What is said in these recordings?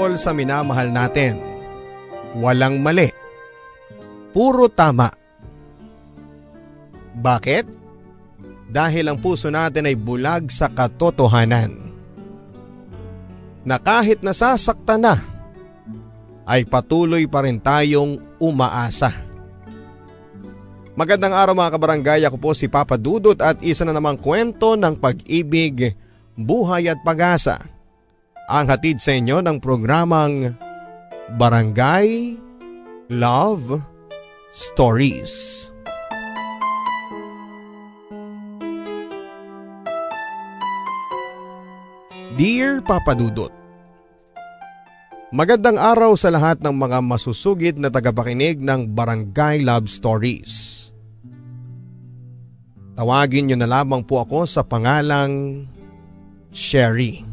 Kapag patungkol sa minamahal natin, walang mali. Puro tama. Bakit? Dahil ang puso natin ay bulag sa katotohanan. Na kahit nasasaktan na, ay patuloy pa rin tayong umaasa. Magandang araw mga kabarangay, ako po si Papa Dudut at isa na namang kwento ng pag-ibig, buhay at pag-asa ang hatid sa inyo ng programang Barangay Love Stories. Dear Papa Dudut, Magandang araw sa lahat ng mga masusugid na tagapakinig ng Barangay Love Stories. Tawagin niyo na lamang po ako sa pangalang Sherry.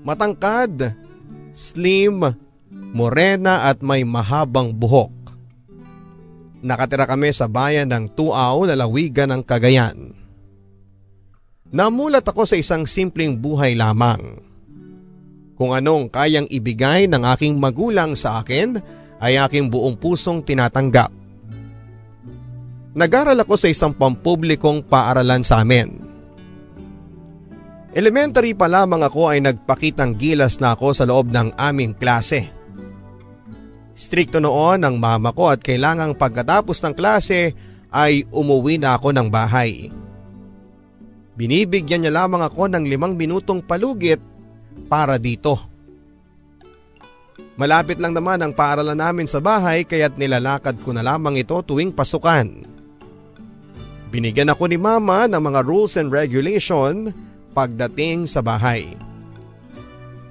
Matangkad, slim, morena at may mahabang buhok. Nakatira kami sa bayan ng Tuaw, lalawigan ng Cagayan. Namulat ako sa isang simpleng buhay lamang. Kung anong kayang ibigay ng aking magulang sa akin ay aking buong pusong tinatanggap. Nag-aral ako sa isang pampublikong paaralan sa amin. Elementary pa lamang ako ay nagpakitang gilas na ako sa loob ng aming klase. Strikto noon ang mama ko at kailangang pagkatapos ng klase ay umuwi na ako ng bahay. Binibigyan niya lamang ako ng limang minutong palugit para dito. Malapit lang naman ang paaralan namin sa bahay kaya't nilalakad ko na lamang ito tuwing pasukan. Binigyan ako ni mama ng mga rules and regulation pagdating sa bahay.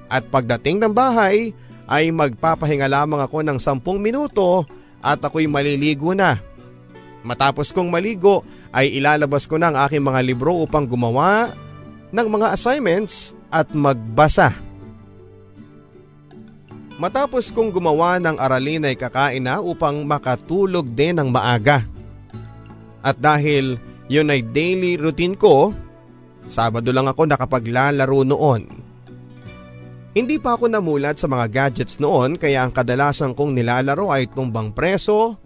At pagdating ng bahay ay magpapahinga lamang ako ng sampung minuto at ako'y maliligo na. Matapos kong maligo ay ilalabas ko na ang aking mga libro upang gumawa ng mga assignments at magbasa. Matapos kong gumawa ng aralin ay kakain na upang makatulog din ng maaga. At dahil yun ay daily routine ko, Sabado lang ako nakapaglalaro noon. Hindi pa ako namulat sa mga gadgets noon kaya ang kadalasan kong nilalaro ay tumbang preso,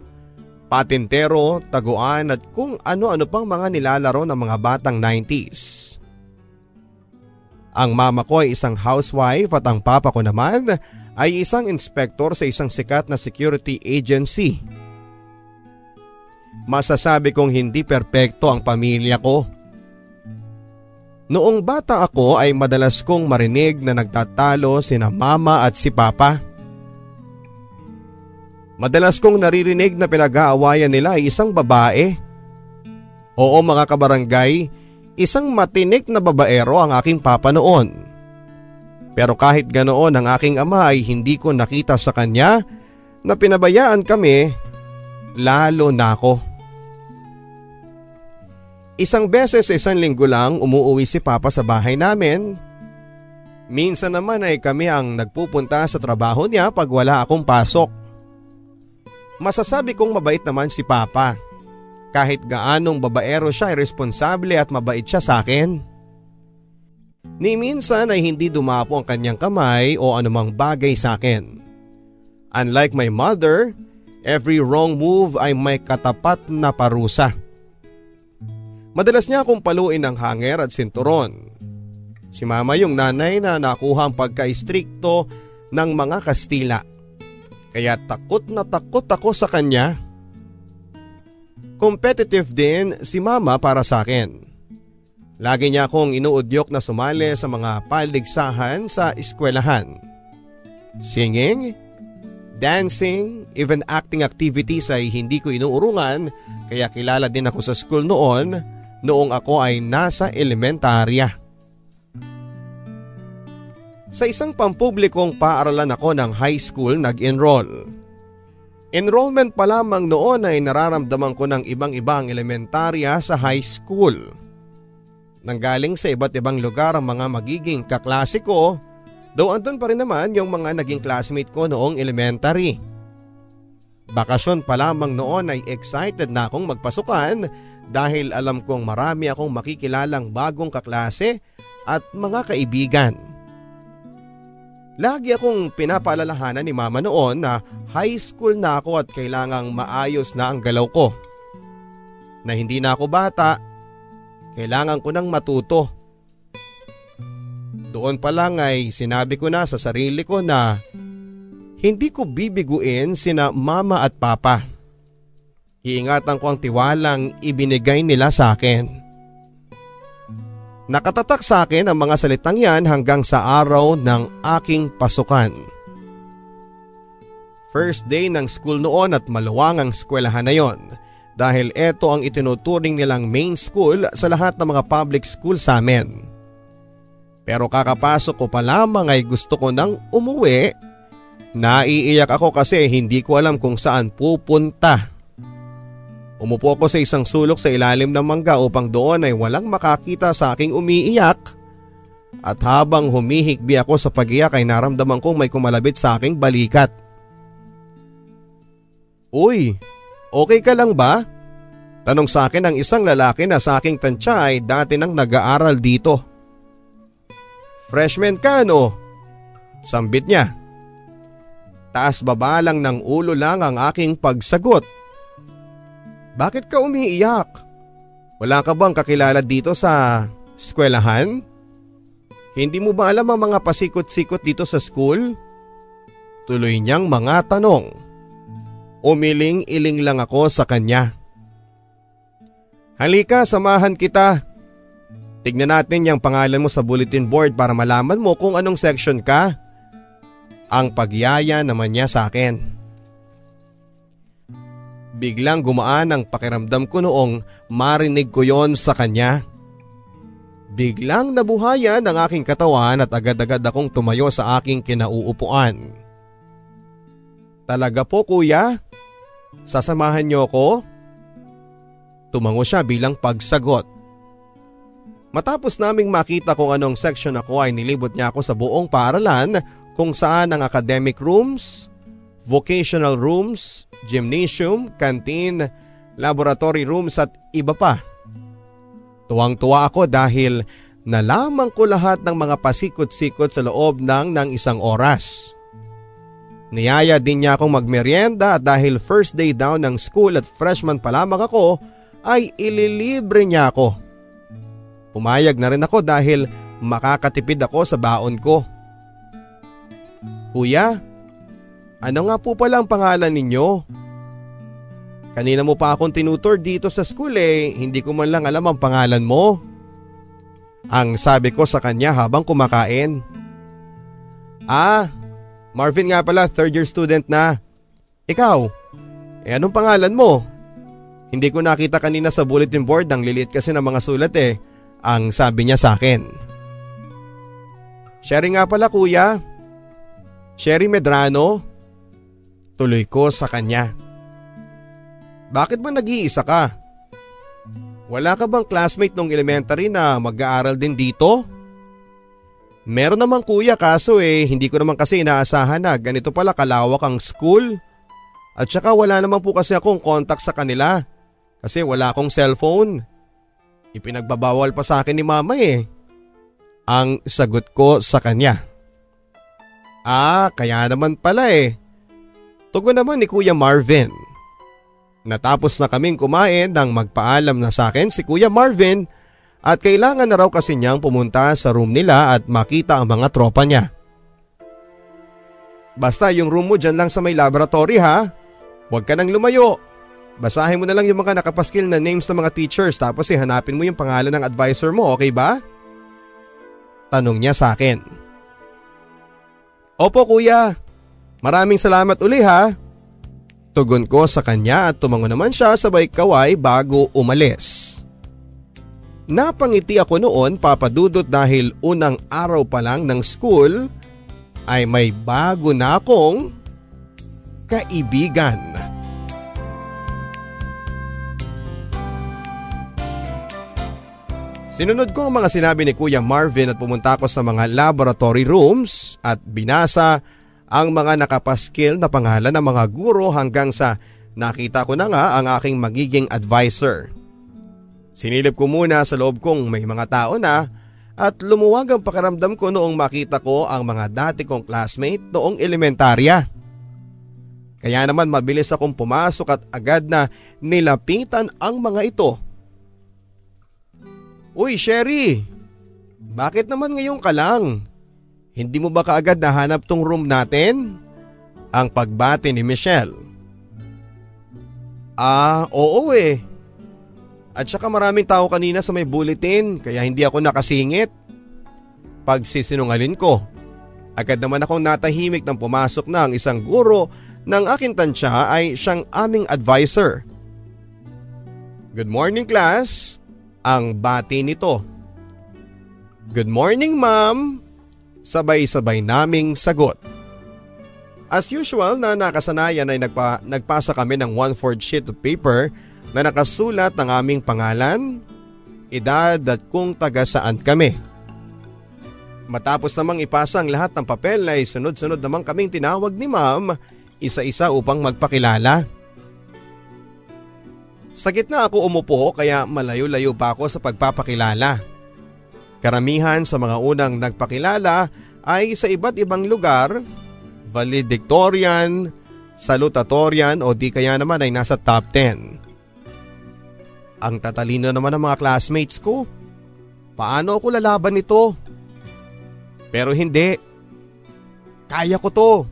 patintero, taguan at kung ano-ano pang mga nilalaro ng mga batang 90s. Ang mama ko ay isang housewife at ang papa ko naman ay isang inspektor sa isang sikat na security agency. masasabi kong hindi perpekto ang pamilya ko. Noong bata ako ay madalas kong marinig na nagtatalo sina mama at si papa. Madalas kong naririnig na pinag-aawayan nila ay isang babae. Oo mga kabarangay, isang matinik na babaero ang aking papa noon. Pero kahit ganoon ang aking ama ay hindi ko nakita sa kanya na pinabayaan kami lalo na ako. Isang beses sa isang linggo lang umuwi si Papa sa bahay namin. Minsan naman ay kami ang nagpupunta sa trabaho niya pag wala akong pasok. Masasabi kong mabait naman si Papa. Kahit gaanong babaero siya ay responsable at mabait siya sa akin. Ni minsan ay hindi dumapo ang kanyang kamay o anumang bagay sa akin. Unlike my mother, every wrong move ay may katapat na parusa. Madalas niya akong paluin ng hanger at sinturon. Si mama yung nanay na nakuha ang pagka-istrikto ng mga Kastila. Kaya takot na takot ako sa kanya. Competitive din si mama para sa akin. Lagi niya akong inuudyok na sumali sa mga paligsahan sa eskwelahan. Singing, dancing, even acting activities ay hindi ko inuurungan kaya kilala din ako sa school noon noong ako ay nasa elementarya. Sa isang pampublikong paaralan ako ng high school nag-enroll. Enrollment pa lamang noon ay nararamdaman ko ng ibang ibang elementarya sa high school. Nanggaling sa iba't ibang lugar ang mga magiging kaklase ko, though andun pa rin naman yung mga naging classmate ko noong elementary. Bakasyon pa lamang noon ay excited na akong magpasukan dahil alam kong marami akong makikilalang bagong kaklase at mga kaibigan. Lagi akong pinapaalalahanan ni mama noon na high school na ako at kailangang maayos na ang galaw ko. Na hindi na ako bata, kailangan ko nang matuto. Doon pa lang ay sinabi ko na sa sarili ko na hindi ko bibiguin sina mama at papa. Iingatan ko ang tiwalang ibinigay nila sa akin. Nakatatak sa akin ang mga salitang yan hanggang sa araw ng aking pasukan. First day ng school noon at maluwang ang eskwelahan na yon dahil ito ang itinuturing nilang main school sa lahat ng mga public school sa amin. Pero kakapasok ko pa lamang ay gusto ko nang umuwi. Naiiyak ako kasi hindi ko alam kung saan pupunta. Umupo ako sa isang sulok sa ilalim ng mangga upang doon ay walang makakita sa aking umiiyak. At habang humihikbi ako sa pagiyak ay naramdaman kong may kumalabit sa aking balikat. Uy, okay ka lang ba? Tanong sa akin ng isang lalaki na sa aking tansya ay dati nang nag-aaral dito. Freshman ka no? Sambit niya. Taas baba lang ng ulo lang ang aking pagsagot. Bakit ka umiiyak? Wala ka bang kakilala dito sa eskwelahan? Hindi mo ba alam ang mga pasikot-sikot dito sa school? Tuloy niyang mga tanong. Umiling-iling lang ako sa kanya. Halika, samahan kita. Tignan natin yung pangalan mo sa bulletin board para malaman mo kung anong section ka. Ang pagyaya naman niya sa akin. Biglang gumaan ang pakiramdam ko noong marinig ko yon sa kanya. Biglang nabuhayan ang aking katawan at agad-agad akong tumayo sa aking kinauupuan. Talaga po kuya? Sasamahan niyo ko? Tumango siya bilang pagsagot. Matapos naming makita kung anong section ako ay nilibot niya ako sa buong paaralan kung saan ang academic rooms, vocational rooms, gymnasium, canteen, laboratory rooms at iba pa. Tuwang-tuwa ako dahil nalaman ko lahat ng mga pasikot-sikot sa loob ng ng isang oras. Niyaya din niya akong magmerienda dahil first day down ng school at freshman pa lamang ako ay ililibre niya ako. Pumayag na rin ako dahil makakatipid ako sa baon ko. Kuya, ano nga po pala ang pangalan ninyo? Kanina mo pa akong tinutor dito sa school eh, hindi ko man lang alam ang pangalan mo. Ang sabi ko sa kanya habang kumakain. Ah, Marvin nga pala, third year student na. Ikaw, eh anong pangalan mo? Hindi ko nakita kanina sa bulletin board ang liliit kasi ng mga sulat eh. Ang sabi niya sa akin. Sherry nga pala kuya. Sherry Medrano. Tuloy ko sa kanya. Bakit ba nag-iisa ka? Wala ka bang classmate nung elementary na mag-aaral din dito? Meron naman kuya kaso eh hindi ko naman kasi inaasahan na ganito pala kalawak ang school. At saka wala naman po kasi akong contact sa kanila kasi wala akong cellphone. Ipinagbabawal pa sa akin ni mama eh. Ang sagot ko sa kanya. Ah, kaya naman pala eh. Tugon naman ni Kuya Marvin. Natapos na kaming kumain nang magpaalam na sa akin si Kuya Marvin at kailangan na raw kasi niyang pumunta sa room nila at makita ang mga tropa niya. Basta yung room mo dyan lang sa may laboratory ha. Huwag ka nang lumayo. Basahin mo na lang yung mga nakapaskil na names ng mga teachers tapos ihanapin mo yung pangalan ng advisor mo, okay ba? Tanong niya sa akin. Opo kuya, maraming salamat uli ha. Tugon ko sa kanya at tumango naman siya sabay kaway bago umalis. Napangiti ako noon papadudot dahil unang araw pa lang ng school ay may bago na akong kaibigan. Sinunod ko ang mga sinabi ni Kuya Marvin at pumunta ako sa mga laboratory rooms at binasa ang mga nakapaskil na pangalan ng mga guro hanggang sa nakita ko na nga ang aking magiging advisor. Sinilip ko muna sa loob kong may mga tao na at lumuwag ang pakiramdam ko noong makita ko ang mga dati kong classmate noong elementarya. Kaya naman mabilis akong pumasok at agad na nilapitan ang mga ito Uy Sherry, bakit naman ngayon ka lang? Hindi mo ba kaagad nahanap tong room natin? Ang pagbati ni Michelle. Ah, oo eh. At saka maraming tao kanina sa may bulletin kaya hindi ako nakasingit. Pagsisinungalin ko. Agad naman akong natahimik nang pumasok na ang isang guro ng aking tansya ay siyang aming advisor. Good morning class ang bati nito. Good morning ma'am! Sabay-sabay naming sagot. As usual na nakasanayan ay nagpa, nagpasa kami ng one-fourth sheet of paper na nakasulat ng aming pangalan, edad at kung taga saan kami. Matapos namang ipasa ang lahat ng papel ay sunod-sunod namang kaming tinawag ni ma'am isa-isa upang magpakilala. Sa gitna ako umupo kaya malayo-layo pa ako sa pagpapakilala. Karamihan sa mga unang nagpakilala ay sa iba't ibang lugar, valedictorian, salutatorian o di kaya naman ay nasa top 10. Ang tatalino naman ng mga classmates ko. Paano ako lalaban nito? Pero hindi. Kaya ko to.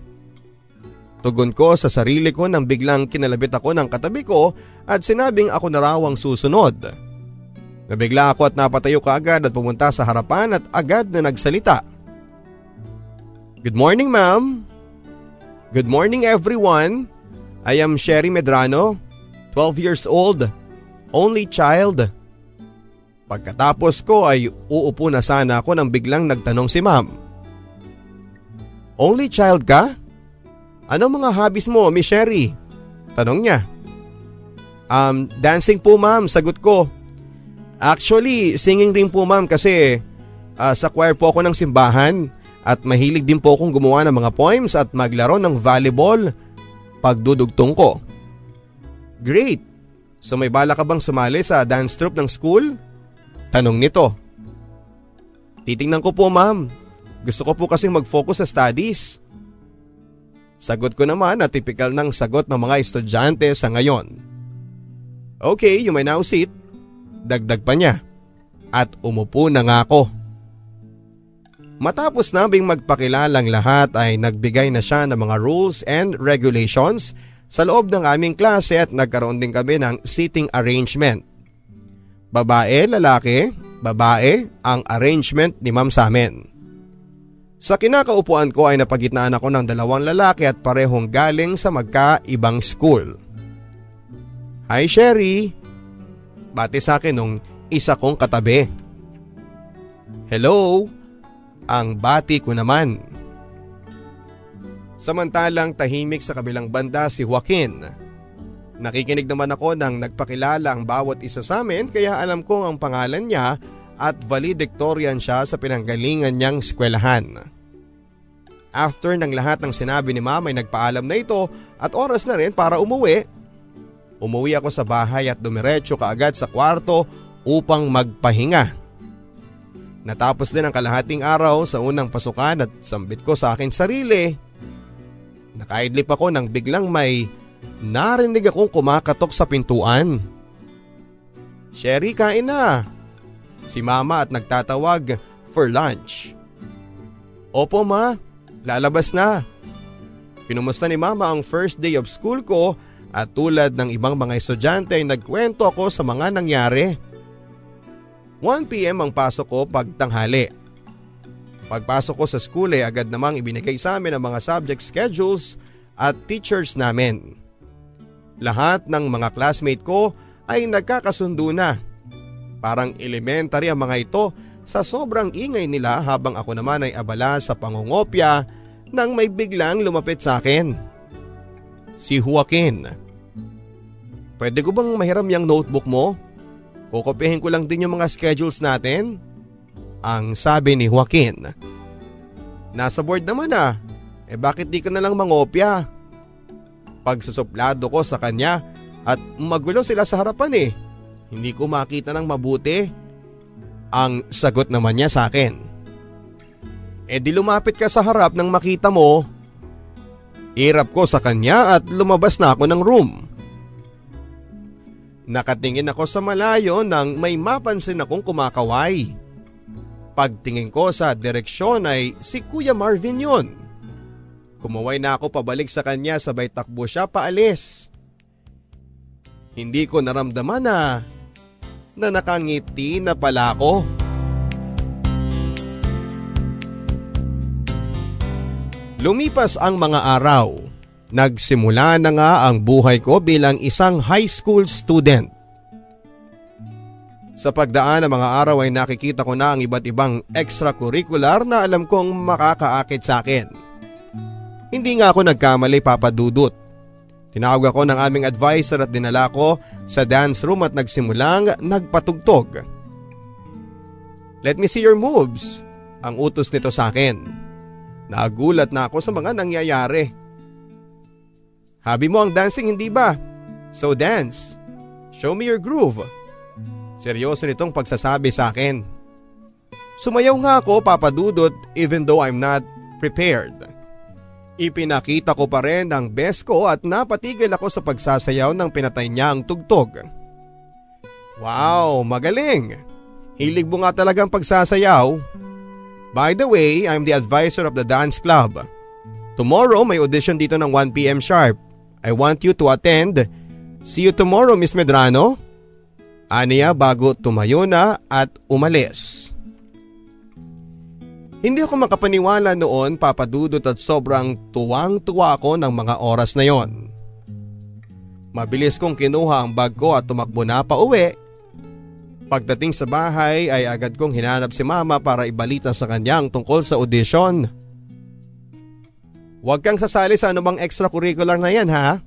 Tugon ko sa sarili ko nang biglang kinalabit ako ng katabi ko at sinabing ako na raw ang susunod. Nabigla ako at napatayo kaagad at pumunta sa harapan at agad na nagsalita. Good morning ma'am. Good morning everyone. I am Sherry Medrano, 12 years old, only child. Pagkatapos ko ay uupo na sana ako nang biglang nagtanong si ma'am. Only child ka? Ano mga hobbies mo, Miss Sherry? Tanong niya. Um, dancing po ma'am, sagot ko. Actually, singing rin po ma'am kasi uh, sa choir po ako ng simbahan at mahilig din po akong gumawa ng mga poems at maglaro ng volleyball pagdudugtong ko. Great! So may bala ka bang sumali sa dance troupe ng school? Tanong nito. Titingnan ko po ma'am. Gusto ko po kasing mag-focus sa studies. Sagot ko naman na typical ng sagot ng mga estudyante sa ngayon. Okay, you may now sit. Dagdag pa niya. At umupo na nga ako. Matapos naming magpakilalang lahat ay nagbigay na siya ng mga rules and regulations sa loob ng aming klase at nagkaroon din kami ng seating arrangement. Babae, lalaki, babae ang arrangement ni ma'am sa amin. Sa kinakaupuan ko ay napagitnaan ako ng dalawang lalaki at parehong galing sa magkaibang school. Hi Sherry! Bati sa akin nung isa kong katabi. Hello! Ang bati ko naman. Samantalang tahimik sa kabilang banda si Joaquin. Nakikinig naman ako nang nagpakilala ang bawat isa sa amin kaya alam kong ang pangalan niya at valedictorian siya sa pinanggalingan niyang eskwelahan. After ng lahat ng sinabi ni mama ay nagpaalam na ito at oras na rin para umuwi. Umuwi ako sa bahay at dumiretso kaagad sa kwarto upang magpahinga. Natapos din ang kalahating araw sa unang pasukan at sambit ko sa akin sarili Nakaidlip ako nang biglang may narinig akong kumakatok sa pintuan. Sherry kain na. Si mama at nagtatawag for lunch. Opo ma, lalabas na. Pinumusta ni mama ang first day of school ko at tulad ng ibang mga estudyante ay nagkwento ako sa mga nangyari. 1pm ang pasok ko pagtanghali. Pagpasok ko sa school ay agad namang ibinigay sa amin ang mga subject schedules at teachers namin. Lahat ng mga classmate ko ay nagkakasundo na. Parang elementary ang mga ito sa sobrang ingay nila habang ako naman ay abala sa pangungopya nang may biglang lumapit sa akin. Si Joaquin. Pwede ko bang mahiram yung notebook mo? Kukopihin ko lang din yung mga schedules natin ang sabi ni Joaquin. Nasa board naman ah, eh bakit di ka na lang mangopya? Pagsusuplado ko sa kanya at magulo sila sa harapan eh. Hindi ko makita ng mabuti. Ang sagot naman niya sa akin. Eh di lumapit ka sa harap nang makita mo. Irap ko sa kanya at lumabas na ako ng room. Nakatingin ako sa malayo nang may mapansin akong kumakaway. Pagtingin ko sa direksyon ay si Kuya Marvin yun. Kumaway na ako pabalik sa kanya sabay takbo siya paalis. Hindi ko naramdaman na na nakangiti na pala ako. Lumipas ang mga araw. Nagsimula na nga ang buhay ko bilang isang high school student. Sa pagdaan ng mga araw ay nakikita ko na ang iba't ibang extracurricular na alam kong makakaakit sa akin. Hindi nga ako nagkamali papadudot. Tinawag ako ng aming advisor at dinala ko sa dance room at nagsimulang nagpatugtog. Let me see your moves, ang utos nito sa akin. Nagulat na ako sa mga nangyayari. Habi mo ang dancing hindi ba? So dance. Show me your groove. Seryoso nitong pagsasabi sa akin. Sumayaw nga ako papadudot even though I'm not prepared. Ipinakita ko pa rin ang best ko at napatigil ako sa pagsasayaw ng pinatay niya ang tugtog. Wow, magaling! Hilig mo nga talagang pagsasayaw. By the way, I'm the advisor of the dance club. Tomorrow may audition dito ng 1pm sharp. I want you to attend. See you tomorrow, Miss Medrano. Aniya bago tumayo na at umalis. Hindi ako makapaniwala noon papadudot at sobrang tuwang-tuwa ako ng mga oras na yon. Mabilis kong kinuha ang bag ko at tumakbo na pa uwi. Pagdating sa bahay ay agad kong hinanap si mama para ibalita sa kanyang tungkol sa audition. Huwag kang sasali sa anumang extracurricular na yan ha.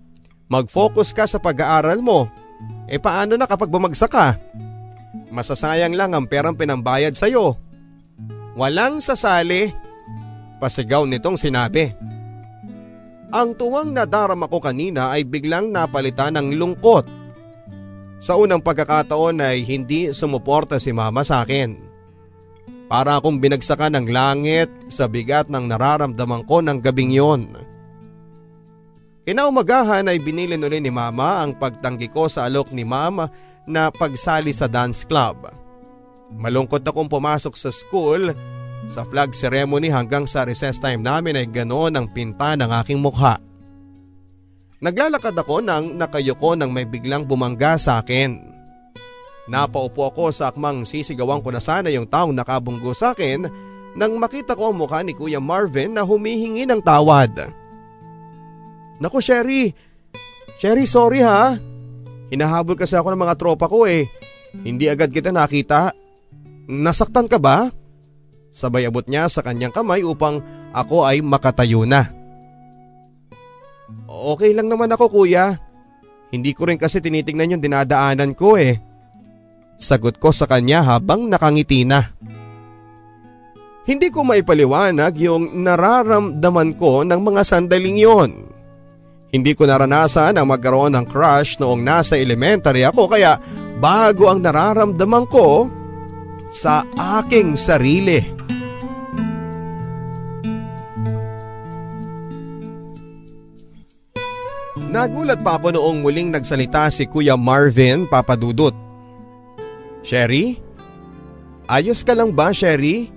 Mag-focus ka sa pag-aaral mo e paano na kapag bumagsak ka? Masasayang lang ang perang pinambayad sa'yo. Walang sasali. Pasigaw nitong sinabi. Ang tuwang nadarama ko kanina ay biglang napalitan ng lungkot. Sa unang pagkakataon ay hindi sumuporta si mama sa akin. Para akong binagsakan ng langit sa bigat ng nararamdaman ko ng gabing yon. Kinaumagahan ay binilin ulit ni mama ang pagtanggi ko sa alok ni mama na pagsali sa dance club. Malungkot akong pumasok sa school sa flag ceremony hanggang sa recess time namin ay ganoon ang pinta ng aking mukha. Naglalakad ako nang nakayoko nang may biglang bumangga sa akin. Napaupo ako sa akmang sisigawan ko na sana yung taong nakabunggo sa akin nang makita ko ang mukha ni Kuya Marvin na humihingi ng tawad. Naku Sherry, Sherry sorry ha. Hinahabol kasi ako ng mga tropa ko eh. Hindi agad kita nakita. Nasaktan ka ba? Sabay abot niya sa kanyang kamay upang ako ay makatayo na. Okay lang naman ako kuya. Hindi ko rin kasi tinitingnan yung dinadaanan ko eh. Sagot ko sa kanya habang nakangiti na. Hindi ko maipaliwanag yung nararamdaman ko ng mga sandaling yon. Hindi ko naranasan ang magkaroon ng crush noong nasa elementary ako kaya bago ang nararamdaman ko sa aking sarili. Nagulat pa ako noong muling nagsalita si Kuya Marvin Papadudot. Sherry? Ayos ka lang ba, Sherry?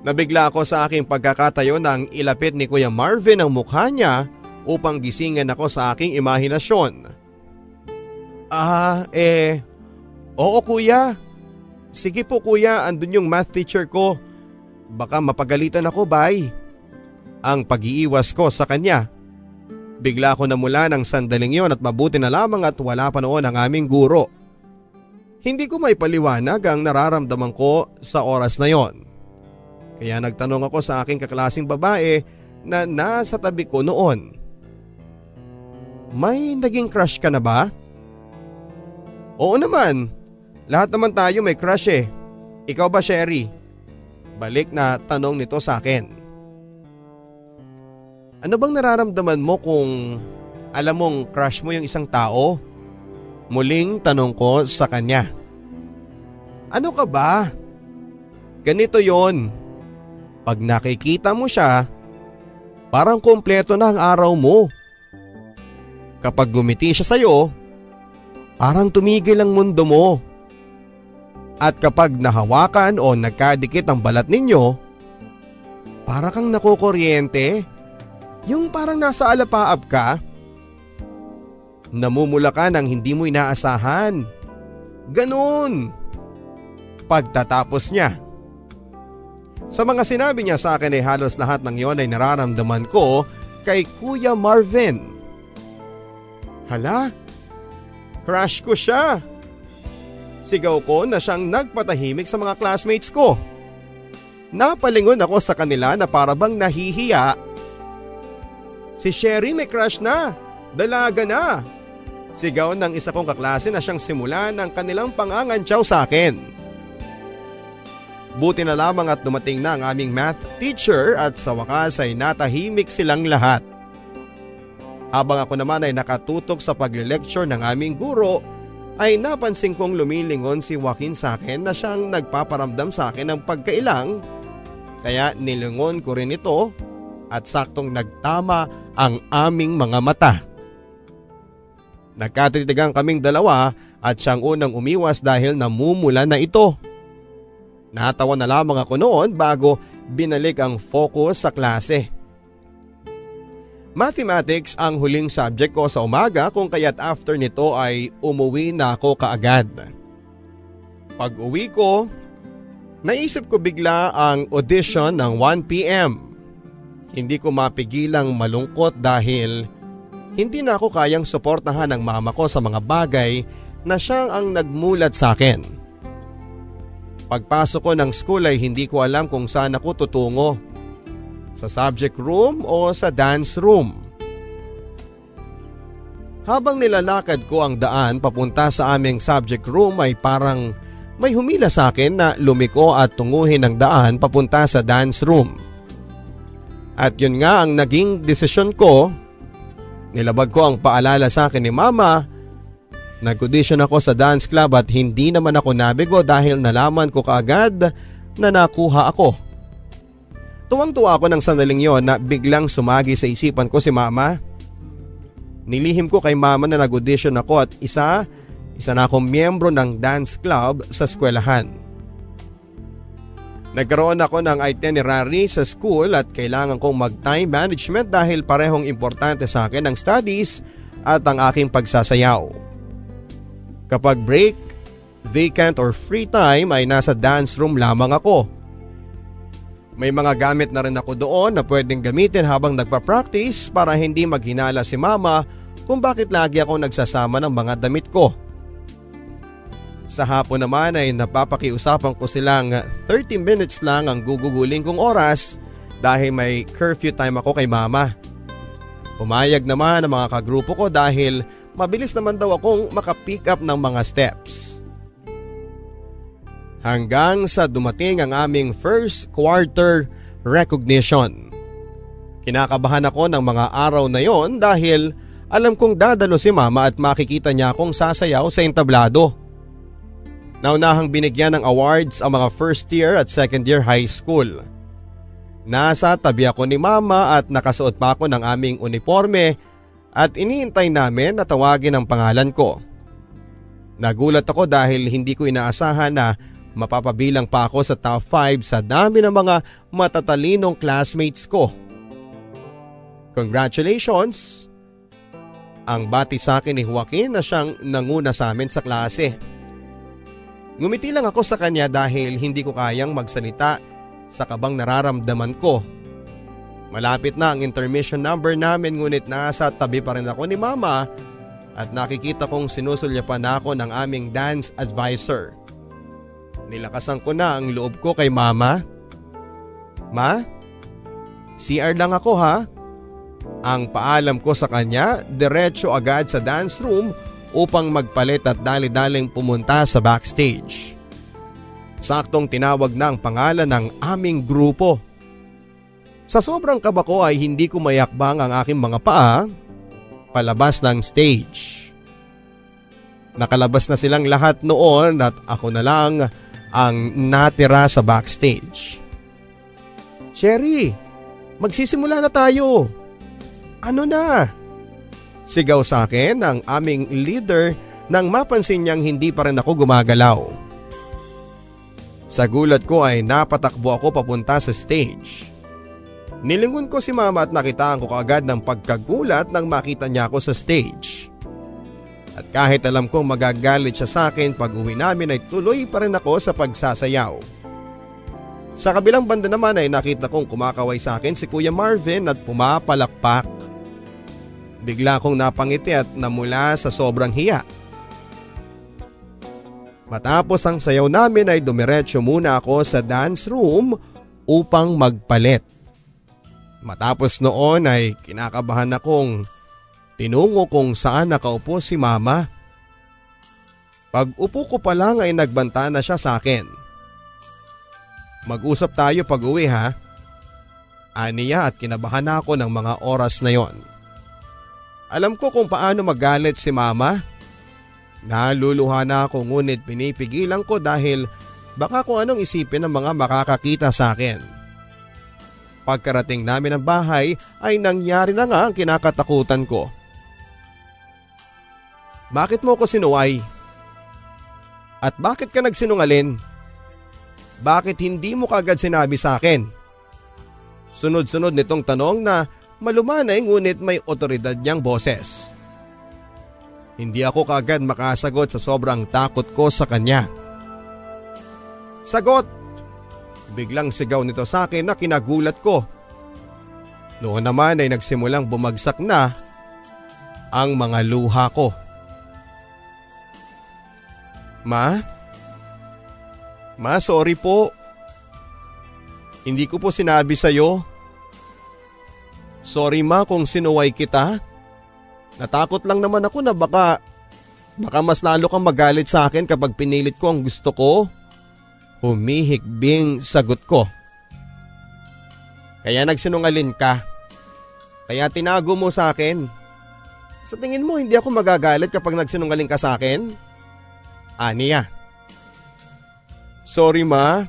Nabigla ako sa aking pagkakatayo nang ilapit ni Kuya Marvin ang mukha niya upang gisingan ako sa aking imahinasyon. Ah, eh, oo kuya. Sige po kuya, andun yung math teacher ko. Baka mapagalitan ako, bay. Ang pag-iiwas ko sa kanya. Bigla ko namula ng sandaling yon at mabuti na lamang at wala pa noon ang aming guro. Hindi ko may paliwanag ang nararamdaman ko sa oras na yon. Kaya nagtanong ako sa aking kaklasing babae na nasa tabi ko noon. May naging crush ka na ba? Oo naman. Lahat naman tayo may crush eh. Ikaw ba Sherry? Balik na tanong nito sa akin. Ano bang nararamdaman mo kung alam mong crush mo yung isang tao? Muling tanong ko sa kanya. Ano ka ba? Ganito yon. Pag nakikita mo siya, parang kompleto na ang araw mo. Kapag gumiti siya sa'yo, parang tumigil ang mundo mo. At kapag nahawakan o nagkadikit ang balat ninyo, para kang nakukuryente, yung parang nasa alapaap ka. Namumula ka ng hindi mo inaasahan. Ganun. Pagtatapos niya. Sa mga sinabi niya sa akin ay halos lahat ng yon ay nararamdaman ko kay Kuya Marvin. Hala, crush ko siya. Sigaw ko na siyang nagpatahimik sa mga classmates ko. Napalingon ako sa kanila na parabang nahihiya. Si Sherry may crush na. Dalaga na. Sigaw ng isa kong kaklase na siyang simula ng kanilang pangangantyaw sa akin. Buti na lamang at dumating na ang aming math teacher at sa wakas ay natahimik silang lahat. Habang ako naman ay nakatutok sa pagle-lecture ng aming guro, ay napansin kong lumilingon si Joaquin sa akin na siyang nagpaparamdam sa akin ng pagkailang kaya nilingon ko rin ito at saktong nagtama ang aming mga mata. Nagkatitigan kaming dalawa at siyang unang umiwas dahil namumula na ito. Natawa na lamang ako noon bago binalik ang focus sa klase. Mathematics ang huling subject ko sa umaga kung kaya't after nito ay umuwi na ako kaagad. Pag uwi ko, naisip ko bigla ang audition ng 1pm. Hindi ko mapigilang malungkot dahil hindi na ako kayang suportahan ng mama ko sa mga bagay na siyang ang nagmulat sa akin. Pagpasok ko ng school ay hindi ko alam kung saan ako tutungo sa subject room o sa dance room. Habang nilalakad ko ang daan papunta sa aming subject room ay parang may humila sa akin na lumiko at tunguhin ang daan papunta sa dance room. At yun nga ang naging desisyon ko. Nilabag ko ang paalala sa akin ni mama. Nag-audition ako sa dance club at hindi naman ako nabigo dahil nalaman ko kaagad na nakuha ako. Tuwang-tuwa ako ng sandaling yon na biglang sumagi sa isipan ko si mama. Nilihim ko kay mama na nag-audition ako at isa, isa na akong miyembro ng dance club sa eskwelahan. Nagkaroon ako ng itinerary sa school at kailangan kong mag-time management dahil parehong importante sa akin ang studies at ang aking pagsasayaw. Kapag break, vacant or free time ay nasa dance room lamang ako. May mga gamit na rin ako doon na pwedeng gamitin habang nagpa-practice para hindi maghinala si mama kung bakit lagi ako nagsasama ng mga damit ko. Sa hapon naman ay napapakiusapan ko silang 30 minutes lang ang guguguling kong oras dahil may curfew time ako kay mama. Pumayag naman ang mga kagrupo ko dahil mabilis naman daw akong makapick up ng mga steps. Hanggang sa dumating ang aming first quarter recognition. Kinakabahan ako ng mga araw na yon dahil alam kong dadalo si mama at makikita niya akong sasayaw sa entablado. Naunahang binigyan ng awards ang mga first year at second year high school. Nasa tabi ako ni mama at nakasuot pa ako ng aming uniforme at iniintay namin na tawagin ang pangalan ko. Nagulat ako dahil hindi ko inaasahan na mapapabilang pa ako sa top 5 sa dami ng mga matatalinong classmates ko. Congratulations! Ang bati sa akin ni Joaquin na siyang nanguna sa amin sa klase. Ngumiti lang ako sa kanya dahil hindi ko kayang magsalita sa kabang nararamdaman ko. Malapit na ang intermission number namin ngunit nasa tabi pa rin ako ni mama at nakikita kong sinusulyapan ako ng aming dance advisor. Nilakasan ko na ang loob ko kay mama. Ma? CR lang ako ha? Ang paalam ko sa kanya, diretso agad sa dance room upang magpalit at dali-daling pumunta sa backstage. Saktong tinawag na ang pangalan ng aming grupo. Sa sobrang kaba ko ay hindi ko mayakbang ang aking mga paa palabas ng stage. Nakalabas na silang lahat noon at ako na lang ang natira sa backstage. Sherry, magsisimula na tayo. Ano na? Sigaw sa akin ang aming leader nang mapansin niyang hindi pa rin ako gumagalaw. Sa gulat ko ay napatakbo ako papunta sa stage. Nilingon ko si mama at nakitaan ko kaagad ng pagkagulat nang makita niya ako sa stage. At kahit alam kong magagalit siya sa akin pag uwi namin ay tuloy pa rin ako sa pagsasayaw. Sa kabilang banda naman ay nakita kong kumakaway sa akin si Kuya Marvin at pumapalakpak. Bigla akong napangiti at namula sa sobrang hiya. Matapos ang sayaw namin ay dumiretso muna ako sa dance room upang magpalit. Matapos noon ay kinakabahan akong tinungo kung saan nakaupo si mama. Pag upo ko pa lang ay nagbanta na siya sa akin. Mag-usap tayo pag uwi ha. Aniya at kinabahan na ako ng mga oras na yon. Alam ko kung paano magalit si mama. Naluluha na ako ngunit pinipigilan ko dahil baka kung anong isipin ng mga makakakita sa akin. Pagkarating namin ng bahay ay nangyari na nga ang kinakatakutan ko. Bakit mo ko sinuway? At bakit ka nagsinungalin? Bakit hindi mo kagad sinabi sa akin? Sunod-sunod nitong tanong na Malumanay ngunit may otoridad niyang boses. Hindi ako kaagad makasagot sa sobrang takot ko sa kanya. Sagot! Biglang sigaw nito sa akin na kinagulat ko. Noon naman ay nagsimulang bumagsak na ang mga luha ko. Ma? Ma, sorry po. Hindi ko po sinabi sa iyo. Sorry ma kung sinuway kita. Natakot lang naman ako na baka, baka mas lalo kang magalit sa akin kapag pinilit ko ang gusto ko. Humihikbing sagot ko. Kaya nagsinungalin ka. Kaya tinago mo sa akin. Sa tingin mo hindi ako magagalit kapag nagsinungaling ka sa akin? Aniya. Sorry ma,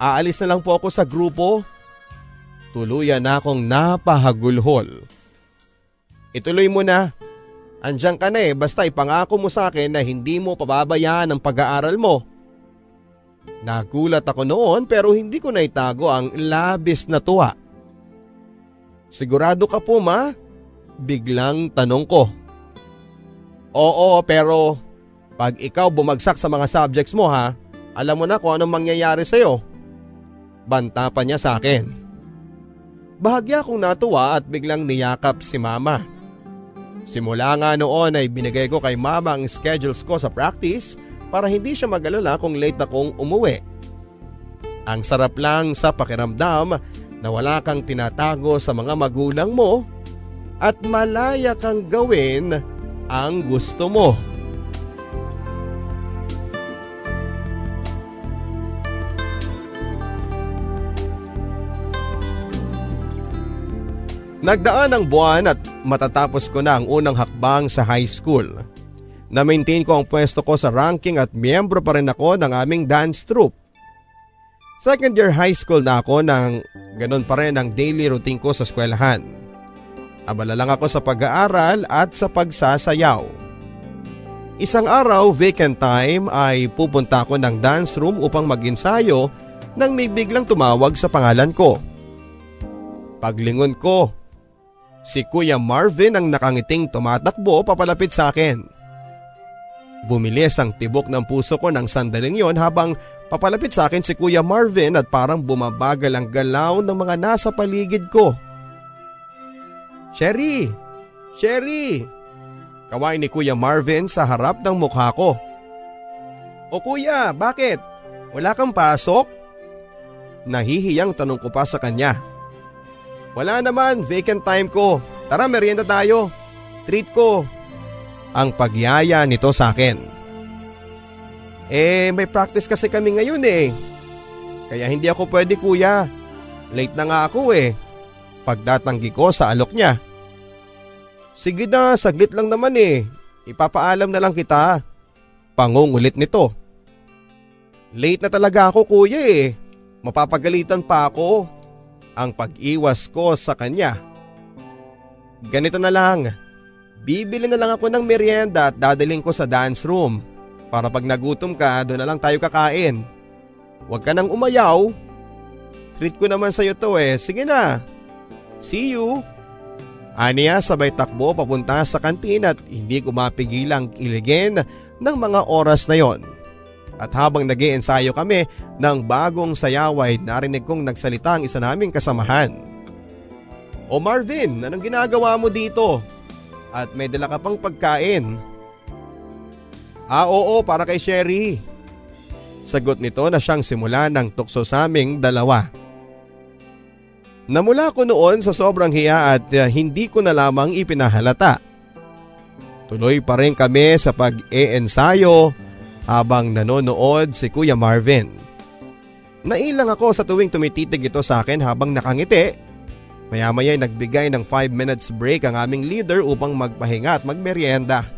aalis na lang po ako sa grupo. Tuluyan na akong napahagulhol. Ituloy mo na. Andiyan ka na eh basta ipangako mo sa akin na hindi mo pababayaan ang pag-aaral mo. Nagulat ako noon pero hindi ko naitago ang labis na tuwa. Sigurado ka po ma? Biglang tanong ko. Oo pero pag ikaw bumagsak sa mga subjects mo ha, alam mo na kung anong mangyayari sa'yo. Banta pa niya sa akin. Bahagya akong natuwa at biglang niyakap si mama. Simula nga noon ay binigay ko kay mama ang schedules ko sa practice para hindi siya magalala kung late akong umuwi. Ang sarap lang sa pakiramdam na wala kang tinatago sa mga magulang mo at malaya kang gawin ang gusto mo. Nagdaan ang buwan at matatapos ko na ang unang hakbang sa high school. Na-maintain ko ang pwesto ko sa ranking at miyembro pa rin ako ng aming dance troupe. Second year high school na ako nang ganun pa rin ang daily routine ko sa eskwelahan. Abala lang ako sa pag-aaral at sa pagsasayaw. Isang araw vacant time ay pupunta ako ng dance room upang mag-ensayo nang may biglang tumawag sa pangalan ko. Paglingon ko Si Kuya Marvin ang nakangiting tumatakbo papalapit sa akin. Bumilis ang tibok ng puso ko ng sandaling yon habang papalapit sa akin si Kuya Marvin at parang bumabagal ang galaw ng mga nasa paligid ko. Sherry! Sherry! Kaway ni Kuya Marvin sa harap ng mukha ko. O kuya, bakit? Wala kang pasok? Nahihiyang tanong ko pa sa kanya. Wala naman, vacant time ko. Tara merienda tayo. Treat ko. Ang pagyaya nito sa akin. Eh may practice kasi kami ngayon eh. Kaya hindi ako pwede kuya. Late na nga ako eh. Pagdatanggi ko sa alok niya. Sige na, saglit lang naman eh. Ipapaalam na lang kita. Pangungulit nito. Late na talaga ako kuya eh. Mapapagalitan pa ako ang pag-iwas ko sa kanya. Ganito na lang, bibili na lang ako ng merienda at dadaling ko sa dance room para pag nagutom ka doon na lang tayo kakain. Huwag ka nang umayaw. Treat ko naman sa'yo to eh, sige na. See you. Aniya sabay takbo papunta sa kantin at hindi ko mapigilang iligin ng mga oras na yon. At habang nag ensayo kami ng bagong sayaway narinig kong nagsalita ang isa naming kasamahan. O Marvin, anong ginagawa mo dito? At may dala ka pang pagkain. Ah oo, para kay Sherry. Sagot nito na siyang simula ng tukso sa aming dalawa. Namula ko noon sa sobrang hiya at uh, hindi ko na lamang ipinahalata. Tuloy pa rin kami sa pag-e-ensayo habang nanonood si Kuya Marvin. Nailang ako sa tuwing tumititig ito sa akin habang nakangiti. Maya-maya ay nagbigay ng 5 minutes break ang aming leader upang magpahinga at magmerienda.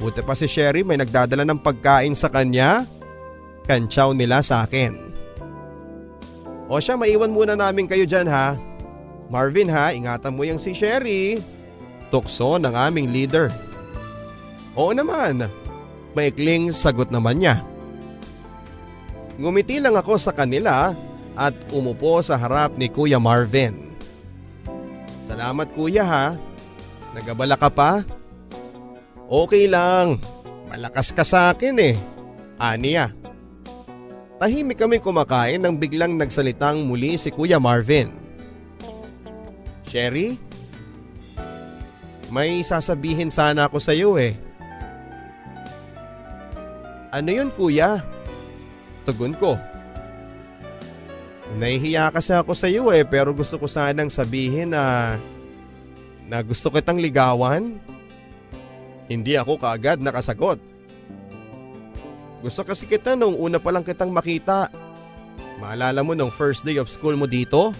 Buti pa si Sherry may nagdadala ng pagkain sa kanya. Kantsaw nila sa akin. O siya maiwan muna namin kayo dyan ha. Marvin ha, ingatan mo yung si Sherry. Tukso ng aming leader. Oo naman, Maikling sagot naman niya. Ngumiti lang ako sa kanila at umupo sa harap ni Kuya Marvin. Salamat kuya ha. Nagabala ka pa? Okay lang. Malakas ka sa akin eh. Aniya. Tahimik kami kumakain nang biglang nagsalitang muli si Kuya Marvin. Sherry? May sasabihin sana ako sa iyo eh. Ano yun kuya? Tugon ko. Nahihiya kasi ako sa iyo eh pero gusto ko sanang sabihin na na gusto kitang ligawan. Hindi ako kaagad nakasagot. Gusto kasi kita nung una pa lang kitang makita. Maalala mo nung first day of school mo dito?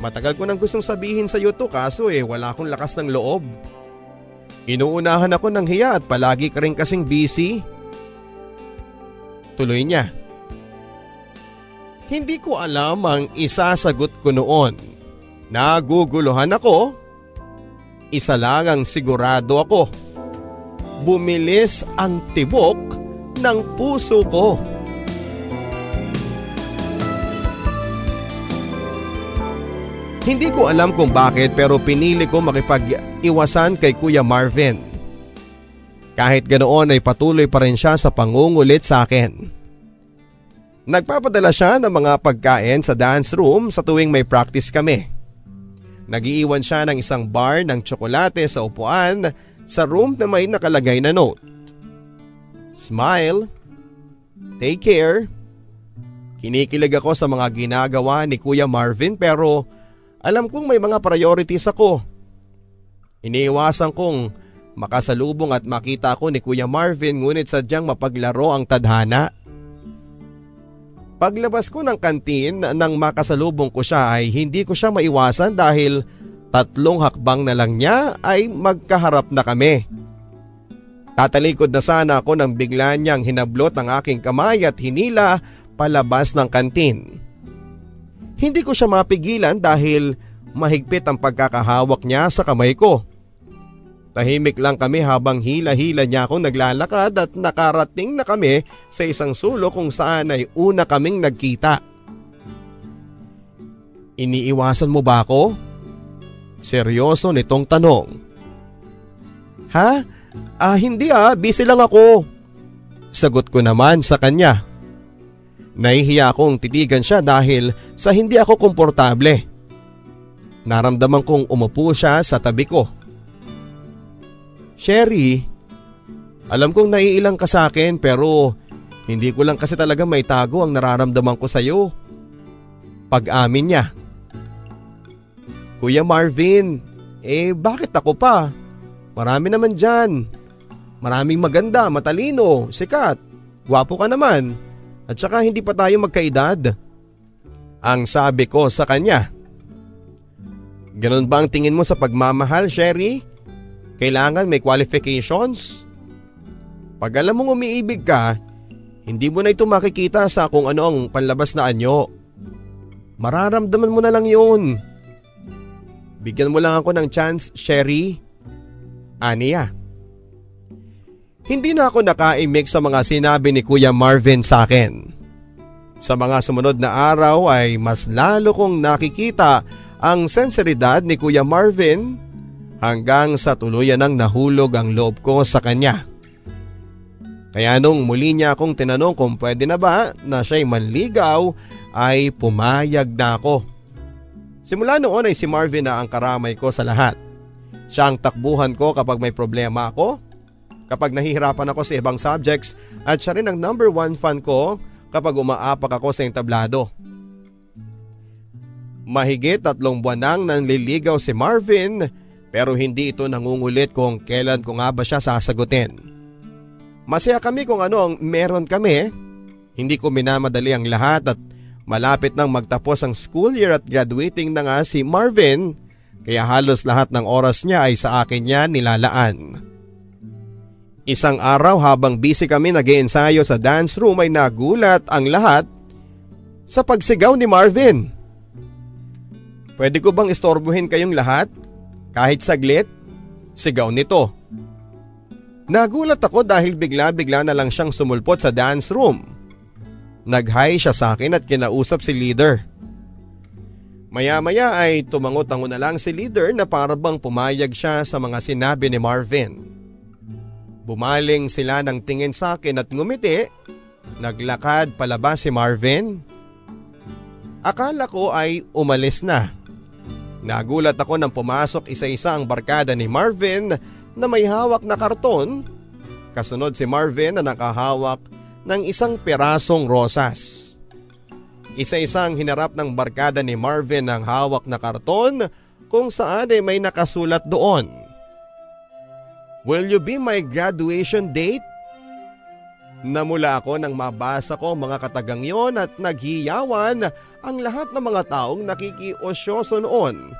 Matagal ko nang gustong sabihin sa iyo to kaso eh wala akong lakas ng loob. Inuunahan ako ng hiya at palagi ka rin kasing busy. Tuloy niya. Hindi ko alam ang isasagot ko noon. Naguguluhan ako. Isa lang ang sigurado ako. Bumilis ang tibok ng puso ko. Hindi ko alam kung bakit pero pinili ko makipag-iwasan kay Kuya Marvin. Kahit ganoon ay patuloy pa rin siya sa pangungulit sa akin. Nagpapadala siya ng mga pagkain sa dance room sa tuwing may practice kami. Nagiiwan siya ng isang bar ng tsokolate sa upuan sa room na may nakalagay na note. Smile. Take care. Kinikilig ako sa mga ginagawa ni Kuya Marvin pero alam kong may mga priorities ako. Iniiwasan kong makasalubong at makita ko ni Kuya Marvin ngunit sadyang mapaglaro ang tadhana. Paglabas ko ng kantin nang makasalubong ko siya ay hindi ko siya maiwasan dahil tatlong hakbang na lang niya ay magkaharap na kami. Tatalikod na sana ako nang bigla niyang hinablot ang aking kamay at hinila palabas ng kantin. Hindi ko siya mapigilan dahil mahigpit ang pagkakahawak niya sa kamay ko. Tahimik lang kami habang hila-hila niya akong naglalakad at nakarating na kami sa isang sulo kung saan ay una kaming nagkita. Iniiwasan mo ba ako? Seryoso nitong tanong. Ha? Ah hindi ah, busy lang ako. Sagot ko naman sa kanya. Nahihiya akong titigan siya dahil sa hindi ako komportable. Naramdaman kong umupo siya sa tabi ko. Sherry, alam kong naiilang ka sa akin pero hindi ko lang kasi talaga may tago ang nararamdaman ko sa iyo. Pag-amin niya. Kuya Marvin, eh bakit ako pa? Marami naman dyan. Maraming maganda, matalino, sikat, gwapo ka naman. At saka hindi pa tayo magkaedad. Ang sabi ko sa kanya. Ganon ba ang tingin mo sa pagmamahal, Sherry? Kailangan may qualifications? Pag alam mong umiibig ka, hindi mo na ito makikita sa kung ano ang panlabas na anyo. Mararamdaman mo na lang yun. Bigyan mo lang ako ng chance, Sherry. Aniya. Hindi na ako nakaimik sa mga sinabi ni Kuya Marvin sa akin. Sa mga sumunod na araw ay mas lalo kong nakikita ang senseridad ni Kuya Marvin hanggang sa tuluyan ng nahulog ang loob ko sa kanya. Kaya nung muli niya akong tinanong kung pwede na ba na siya'y manligaw ay pumayag na ako. Simula noon ay si Marvin na ang karamay ko sa lahat. Siya ang takbuhan ko kapag may problema ako kapag nahihirapan ako sa ibang subjects at siya rin ang number one fan ko kapag umaapak ako sa entablado. Mahigit tatlong buwan nang nanliligaw si Marvin pero hindi ito nangungulit kung kailan ko nga ba siya sasagutin. Masaya kami kung ano ang meron kami. Hindi ko minamadali ang lahat at malapit nang magtapos ang school year at graduating na nga si Marvin kaya halos lahat ng oras niya ay sa akin niya nilalaan. Isang araw habang busy kami nag ensayo sa dance room ay nagulat ang lahat sa pagsigaw ni Marvin. Pwede ko bang istorbohin kayong lahat? Kahit saglit? Sigaw nito. Nagulat ako dahil bigla-bigla na lang siyang sumulpot sa dance room. Nag-hi siya sa akin at kinausap si leader. Maya-maya ay tumangot-tango na lang si leader na parabang pumayag siya sa mga sinabi ni Marvin. Bumaling sila ng tingin sa akin at ngumiti. Naglakad palabas si Marvin. Akala ko ay umalis na. Nagulat ako nang pumasok isa-isa ang barkada ni Marvin na may hawak na karton. Kasunod si Marvin na nakahawak ng isang perasong rosas. Isa-isang hinarap ng barkada ni Marvin ang hawak na karton kung saan ay may nakasulat doon. Will you be my graduation date? Namula ako nang mabasa ko mga katagang yon at naghiyawan ang lahat ng mga taong nakikiosyoso noon.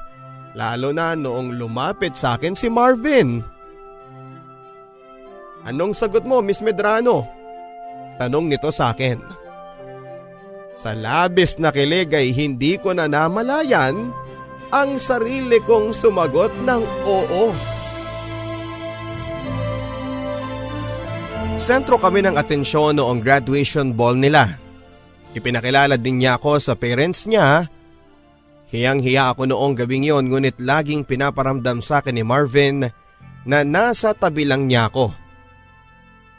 Lalo na noong lumapit sa akin si Marvin. Anong sagot mo, Miss Medrano? Tanong nito sa akin. Sa labis na kilig ay hindi ko na namalayan ang sarili kong sumagot ng oo. Sentro kami ng atensyon noong graduation ball nila. Ipinakilala din niya ako sa parents niya Hiyang-hiya ako noong gabing yon ngunit laging pinaparamdam sa akin ni Marvin na nasa tabi lang niya ako.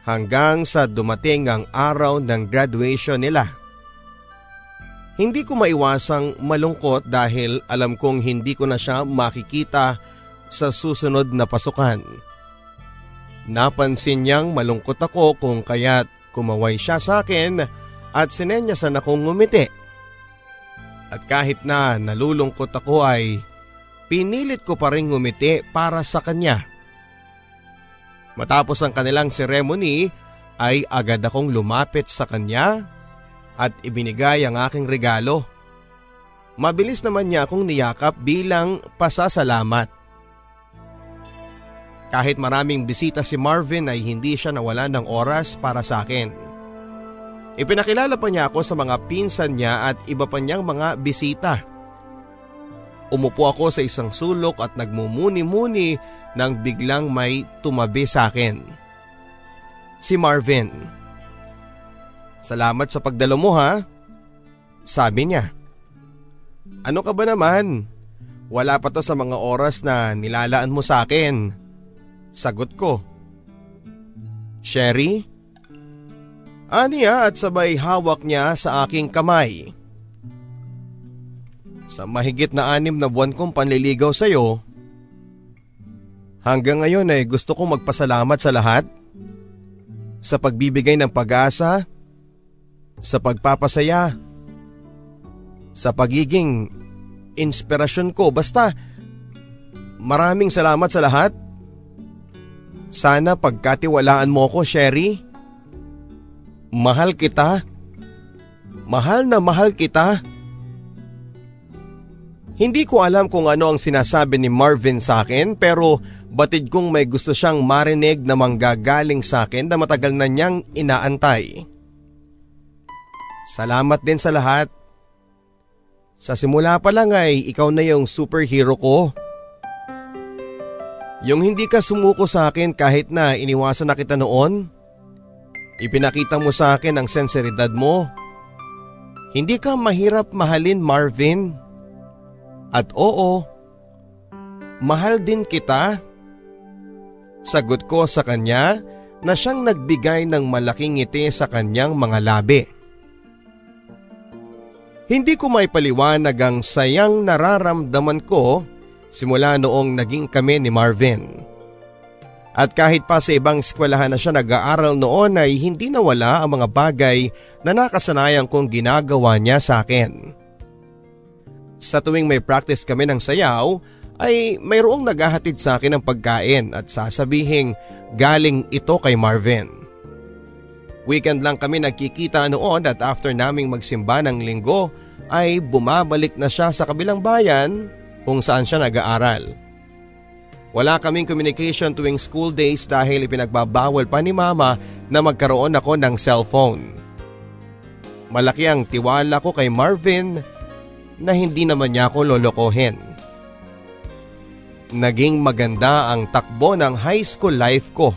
Hanggang sa dumating ang araw ng graduation nila. Hindi ko maiwasang malungkot dahil alam kong hindi ko na siya makikita sa susunod na pasukan. Napansin niyang malungkot ako kung kaya't kumaway siya sa akin at sinenyasan akong ngumiti. At kahit na nalulungkot ako ay pinilit ko pa rin ngumiti para sa kanya. Matapos ang kanilang ceremony ay agad akong lumapit sa kanya at ibinigay ang aking regalo. Mabilis naman niya akong niyakap bilang pasasalamat. Kahit maraming bisita si Marvin ay hindi siya nawala ng oras para sa akin. Ipinakilala pa niya ako sa mga pinsan niya at iba pa niyang mga bisita. Umupo ako sa isang sulok at nagmumuni-muni nang biglang may tumabi sa akin. Si Marvin. Salamat sa pagdalo mo ha. Sabi niya. Ano ka ba naman? Wala pa to sa mga oras na nilalaan mo sa akin. Sagot ko. Sherry? Aniya at sabay hawak niya sa aking kamay. Sa mahigit na anim na buwan kong panliligaw sa iyo, hanggang ngayon ay gusto kong magpasalamat sa lahat. Sa pagbibigay ng pag-asa, sa pagpapasaya, sa pagiging inspirasyon ko. Basta maraming salamat sa lahat. Sana pagkatiwalaan mo ko, Sherry. Mahal kita. Mahal na mahal kita. Hindi ko alam kung ano ang sinasabi ni Marvin sa akin pero batid kong may gusto siyang marinig na manggagaling sa akin na matagal na niyang inaantay. Salamat din sa lahat. Sa simula pa lang ay ikaw na yung superhero ko. Yung hindi ka sumuko sa akin kahit na iniwasan na kita noon. Ipinakita mo sa akin ang senseridad mo. Hindi ka mahirap mahalin Marvin. At oo, mahal din kita. Sagot ko sa kanya na siyang nagbigay ng malaking ngiti sa kanyang mga labi. Hindi ko may paliwanag ang sayang nararamdaman ko simula noong naging kami ni Marvin. At kahit pa sa ibang eskwelahan na siya nag-aaral noon ay hindi nawala ang mga bagay na nakasanayan kong ginagawa niya sa akin. Sa tuwing may practice kami ng sayaw ay mayroong naghahatid sa akin ng pagkain at sasabihing galing ito kay Marvin. Weekend lang kami nagkikita noon at after naming magsimba ng linggo ay bumabalik na siya sa kabilang bayan kung saan siya nag-aaral. Wala kaming communication tuwing school days dahil ipinagbabawal pa ni mama na magkaroon ako ng cellphone. Malaki ang tiwala ko kay Marvin na hindi naman niya ako lolokohin. Naging maganda ang takbo ng high school life ko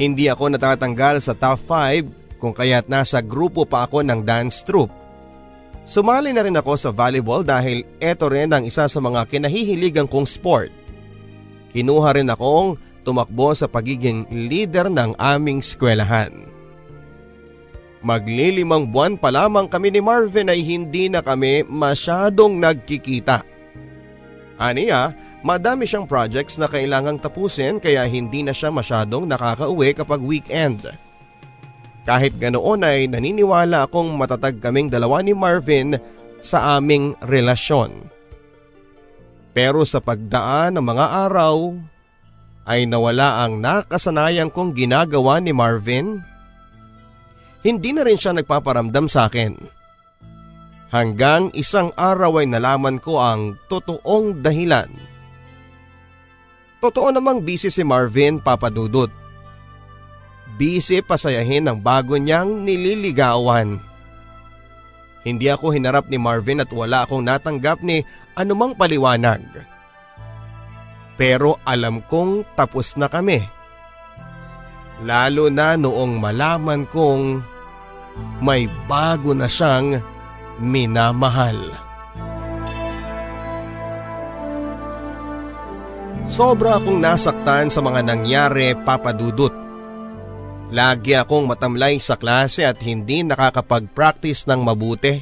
hindi ako natatanggal sa top 5 kung kaya't nasa grupo pa ako ng dance troupe. Sumali na rin ako sa volleyball dahil eto rin ang isa sa mga kinahihiligan kong sport. Kinuha rin akong tumakbo sa pagiging leader ng aming skwelahan. Maglilimang buwan pa lamang kami ni Marvin ay hindi na kami masyadong nagkikita. Aniya, Madami siyang projects na kailangang tapusin kaya hindi na siya masyadong nakakauwi kapag weekend. Kahit ganoon ay naniniwala akong matatag kaming dalawa ni Marvin sa aming relasyon. Pero sa pagdaan ng mga araw ay nawala ang nakasanayan kong ginagawa ni Marvin. Hindi na rin siya nagpaparamdam sa akin. Hanggang isang araw ay nalaman ko ang totoong dahilan Totoo namang busy si Marvin papadudot busy pasayahin ang bago niyang nililigawan. Hindi ako hinarap ni Marvin at wala akong natanggap ni anumang paliwanag. Pero alam kong tapos na kami. Lalo na noong malaman kong may bago na siyang minamahal. Sobra akong nasaktan sa mga nangyari papadudot. Lagi akong matamlay sa klase at hindi nakakapag-practice ng mabuti.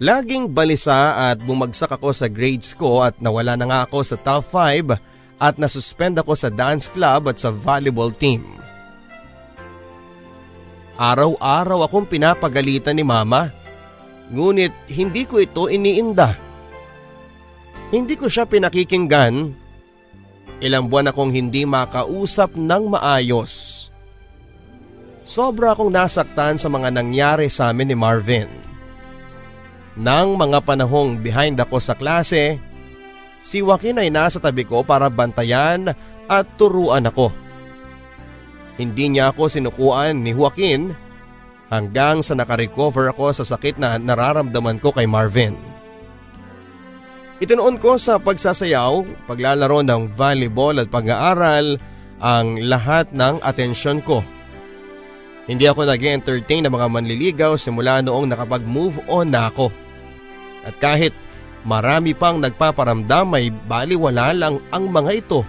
Laging balisa at bumagsak ako sa grades ko at nawala na nga ako sa top 5 at nasuspend ako sa dance club at sa volleyball team. Araw-araw akong pinapagalitan ni mama. Ngunit hindi ko ito iniinda. Hindi ko siya pinakikinggan. Ilang buwan akong hindi makausap ng maayos. Sobra akong nasaktan sa mga nangyari sa amin ni Marvin. Nang mga panahong behind ako sa klase, si Joaquin ay nasa tabi ko para bantayan at turuan ako. Hindi niya ako sinukuan ni Joaquin hanggang sa nakarecover ako sa sakit na nararamdaman ko kay Marvin. Itinuon ko sa pagsasayaw, paglalaro ng volleyball at pag-aaral ang lahat ng atensyon ko. Hindi ako nag entertain ng mga manliligaw simula noong nakapag-move on na ako. At kahit marami pang nagpaparamdam may baliwala lang ang mga ito.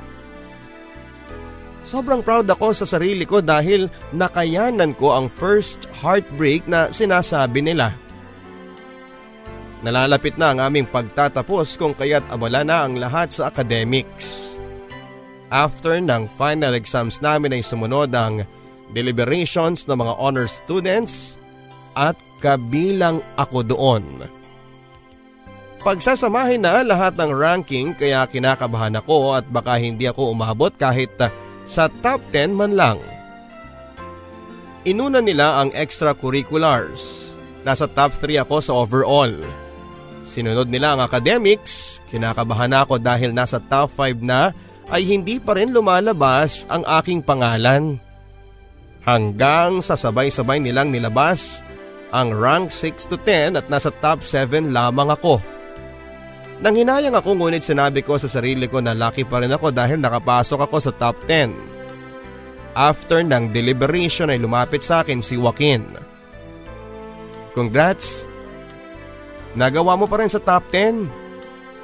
Sobrang proud ako sa sarili ko dahil nakayanan ko ang first heartbreak na sinasabi nila. Nalalapit na ang aming pagtatapos kung kaya't abala na ang lahat sa academics. After ng final exams namin ay sumunod ang deliberations ng mga honor students at kabilang ako doon. Pagsasamahin na lahat ng ranking kaya kinakabahan ako at baka hindi ako umabot kahit sa top 10 man lang. Inuna nila ang extracurriculars. Nasa top 3 ako sa overall. Sinunod nila ang academics, kinakabahan ako dahil nasa top 5 na ay hindi pa rin lumalabas ang aking pangalan. Hanggang sa sabay-sabay nilang nilabas ang rank 6 to 10 at nasa top 7 lamang ako. Nang hinayang ako ngunit sinabi ko sa sarili ko na lucky pa rin ako dahil nakapasok ako sa top 10. After ng deliberation ay lumapit sa akin si Joaquin. Congrats! Nagawa mo pa rin sa top 10.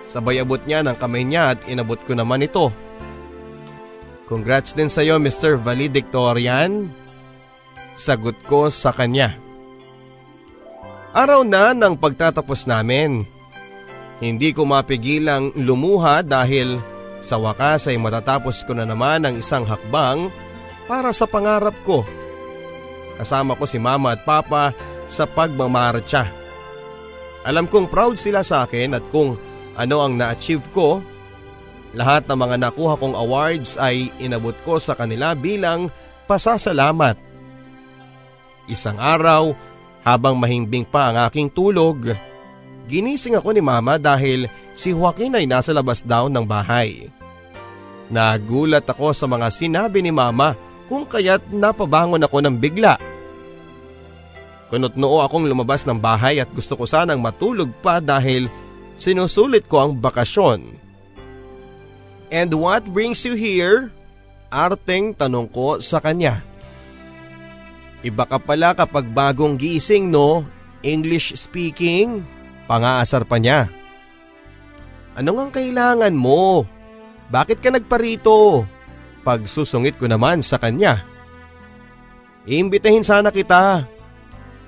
Sabay abot niya ng kamay niya at inabot ko naman ito. Congrats din sa iyo Mr. Valedictorian. Sagot ko sa kanya. Araw na ng pagtatapos namin. Hindi ko mapigilang lumuha dahil sa wakas ay matatapos ko na naman ang isang hakbang para sa pangarap ko. Kasama ko si mama at papa sa pagmamarcha. Alam kong proud sila sa akin at kung ano ang na-achieve ko. Lahat ng mga nakuha kong awards ay inabot ko sa kanila bilang pasasalamat. Isang araw, habang mahimbing pa ang aking tulog, ginising ako ni mama dahil si Joaquin ay nasa labas daw ng bahay. Nagulat ako sa mga sinabi ni mama kung kaya't napabangon ako ng bigla. Kunot-noo akong lumabas ng bahay at gusto ko sanang matulog pa dahil sinusulit ko ang bakasyon. And what brings you here? Arteng tanong ko sa kanya. Iba ka pala kapag bagong gising no? English speaking? Pangaasar pa niya. Ano ngang kailangan mo? Bakit ka nagparito? Pagsusungit ko naman sa kanya. Iimbitahin sana kita.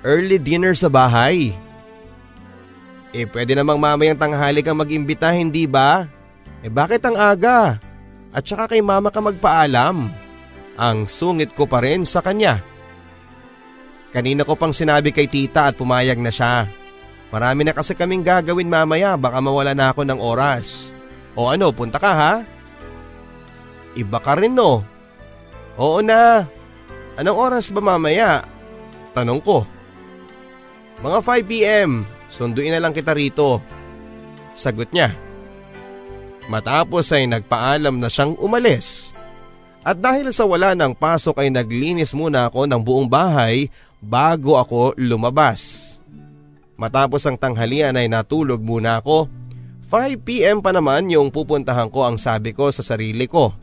Early dinner sa bahay. Eh pwede namang mamayang tanghali kang mag-imbita hindi ba? Eh bakit ang aga? At saka kay mama ka magpaalam. Ang sungit ko pa rin sa kanya. Kanina ko pang sinabi kay tita at pumayag na siya. Marami na kasi kaming gagawin mamaya baka mawala na ako ng oras. O ano, punta ka ha? Iba ka rin no? Oo na. Anong oras ba mamaya? Tanong ko. Mga 5pm, sunduin na lang kita rito. Sagot niya. Matapos ay nagpaalam na siyang umalis. At dahil sa wala ng pasok ay naglinis muna ako ng buong bahay bago ako lumabas. Matapos ang tanghalian ay natulog muna ako. 5pm pa naman yung pupuntahan ko ang sabi ko sa sarili ko.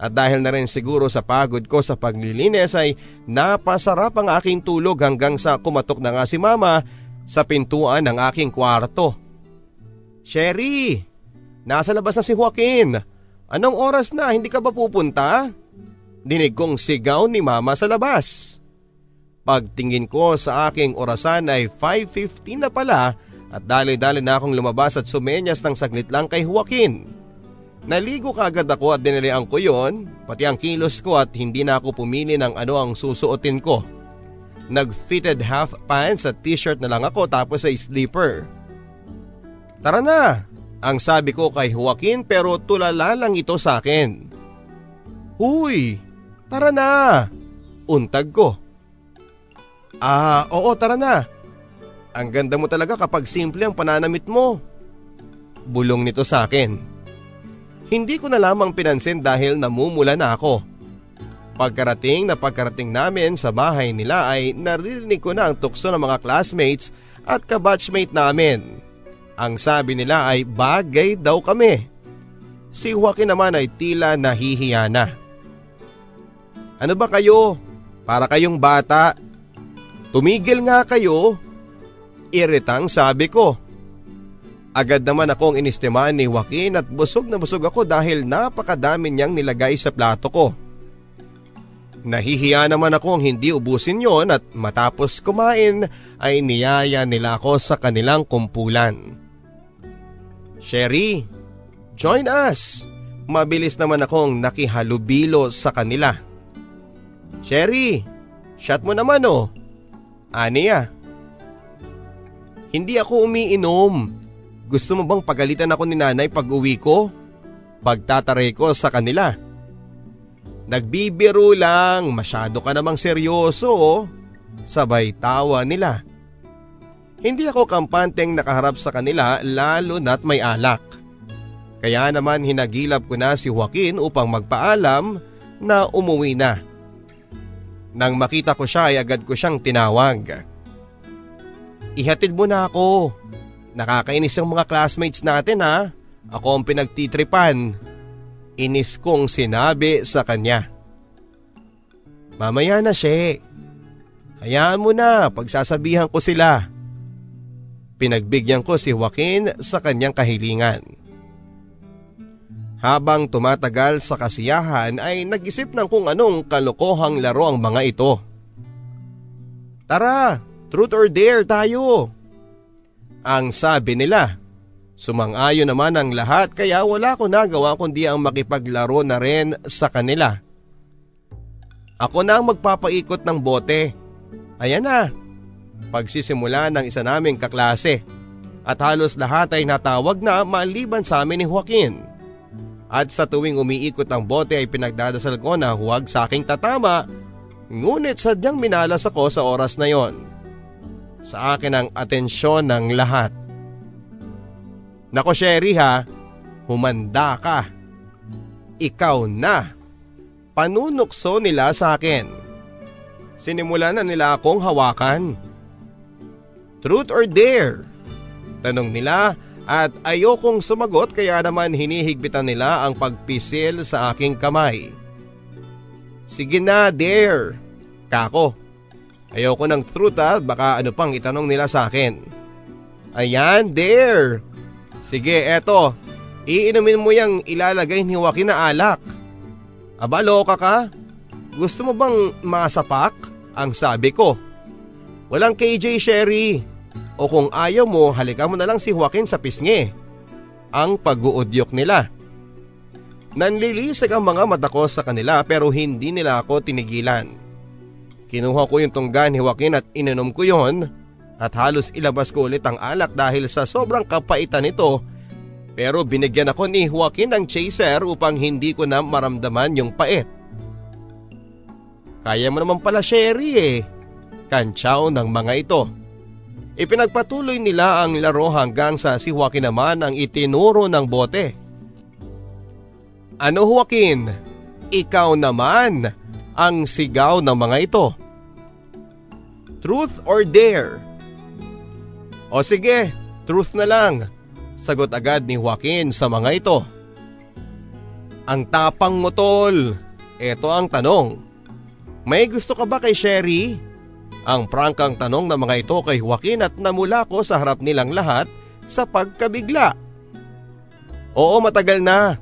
At dahil na rin siguro sa pagod ko sa paglilinis ay napasarap ang aking tulog hanggang sa kumatok na nga si mama sa pintuan ng aking kwarto. Sherry, Nasa labas na si Joaquin. Anong oras na? Hindi ka ba pupunta? Dinig kong sigaw ni mama sa labas. Pagtingin ko sa aking orasan ay 5.15 na pala at dali-dali na akong lumabas at sumenyas ng saglit lang kay Joaquin. Naligo kagad ako at dinalian ko yon, pati ang kilos ko at hindi na ako pumili ng ano ang susuotin ko. Nag-fitted half pants at t-shirt na lang ako tapos ay sleeper. Tara na, ang sabi ko kay Joaquin pero tulala lang ito sa akin. Huy, tara na, untag ko. Ah, oo tara na. Ang ganda mo talaga kapag simple ang pananamit mo. Bulong nito sa akin. Hindi ko na lamang pinansin dahil namumula na ako. Pagkarating na pagkarating namin sa bahay nila ay naririnig ko na ang tukso ng mga classmates at kabatchmate namin. Ang sabi nila ay bagay daw kami. Si Joaquin naman ay tila nahihiya na. Ano ba kayo? Para kayong bata. Tumigil nga kayo. Iritang sabi ko. Agad naman akong inistimaan ni Joaquin at busog na busog ako dahil napakadami niyang nilagay sa plato ko. Nahihiya naman akong hindi ubusin yon at matapos kumain ay niyaya nila ako sa kanilang kumpulan. Sherry, join us! Mabilis naman akong nakihalubilo sa kanila. Sherry, shot mo naman oh. Aniya. Hindi ako umiinom. Gusto mo bang pagalitan ako ni nanay pag uwi ko? Pagtataray ko sa kanila. Nagbibiro lang, masyado ka namang seryoso oh. Sabay tawa nila. Hindi ako kampanteng nakaharap sa kanila lalo na't may alak. Kaya naman hinagilap ko na si Joaquin upang magpaalam na umuwi na. Nang makita ko siya ay agad ko siyang tinawag. Ihatid mo na ako. Nakakainis ang mga classmates natin ha. Ako ang pinagtitripan. Inis kong sinabi sa kanya. Mamaya na siya. Hayaan mo na, pagsasabihan ko sila. Pinagbigyan ko si Joaquin sa kanyang kahilingan. Habang tumatagal sa kasiyahan ay nag-isip ng kung anong kalokohang laro ang mga ito. Tara, truth or dare tayo. Ang sabi nila. Sumang-ayon naman ang lahat kaya wala ko nagawa kundi ang makipaglaro na rin sa kanila. Ako na ang magpapaikot ng bote. Ayan na. Pagsisimula ng isa naming kaklase. At halos lahat ay natawag na maliban sa amin ni Joaquin. At sa tuwing umiikot ang bote ay pinagdadasal ko na huwag sa aking tatama. Ngunit sadyang minalas ako sa oras na yon sa akin ang atensyon ng lahat. Nako Sherry ha, humanda ka. Ikaw na. Panunukso nila sa akin. Sinimula na nila akong hawakan. Truth or dare? Tanong nila at ayokong sumagot kaya naman hinihigpitan nila ang pagpisil sa aking kamay. Sige na, dare. Kako, Ayoko ng truth ha, baka ano pang itanong nila sa akin. Ayan, there. Sige, eto. Iinumin mo yung ilalagay ni Joaquin na alak. Aba, loka ka? Gusto mo bang masapak? Ang sabi ko. Walang KJ Sherry. O kung ayaw mo, halika mo na lang si Joaquin sa pisngi. Ang pag-uudyok nila. Nanlilisag ang mga mata ko sa kanila pero hindi nila ako tinigilan. Kinuha ko yung tungga ni Joaquin at ininom ko yon at halos ilabas ko ulit ang alak dahil sa sobrang kapaitan nito pero binigyan ako ni Joaquin ng chaser upang hindi ko na maramdaman yung pait. Kaya mo naman pala Sherry eh. Kantsaw ng mga ito. Ipinagpatuloy nila ang laro hanggang sa si Joaquin naman ang itinuro ng bote. Ano Joaquin? Ikaw naman ang sigaw ng mga ito. Truth or dare? O sige, truth na lang. Sagot agad ni Joaquin sa mga ito. Ang tapang mo tol. Ito ang tanong. May gusto ka ba kay Sherry? Ang prangkang tanong ng mga ito kay Joaquin at namula ko sa harap nilang lahat sa pagkabigla. Oo matagal na.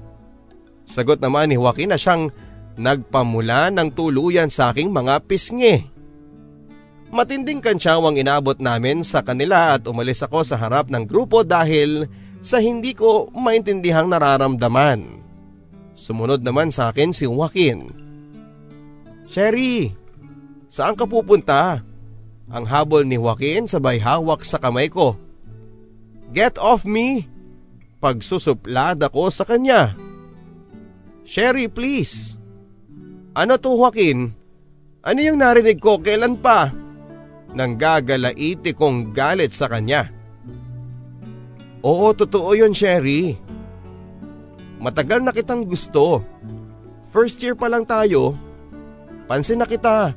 Sagot naman ni Joaquin na siyang nagpamula ng tuluyan sa aking mga pisngi. Matinding kansyawang inabot namin sa kanila at umalis ako sa harap ng grupo dahil sa hindi ko maintindihang nararamdaman. Sumunod naman sa akin si Joaquin. Sherry, saan ka pupunta? Ang habol ni Joaquin sabay hawak sa kamay ko. Get off me! Pagsusuplad ako sa kanya. Sherry please. Ano to Joaquin? Ano yung narinig ko kailan pa? Nang gagalaiti kong galit sa kanya. Oo totoo yun Sherry. Matagal na kitang gusto. First year pa lang tayo. Pansin na kita.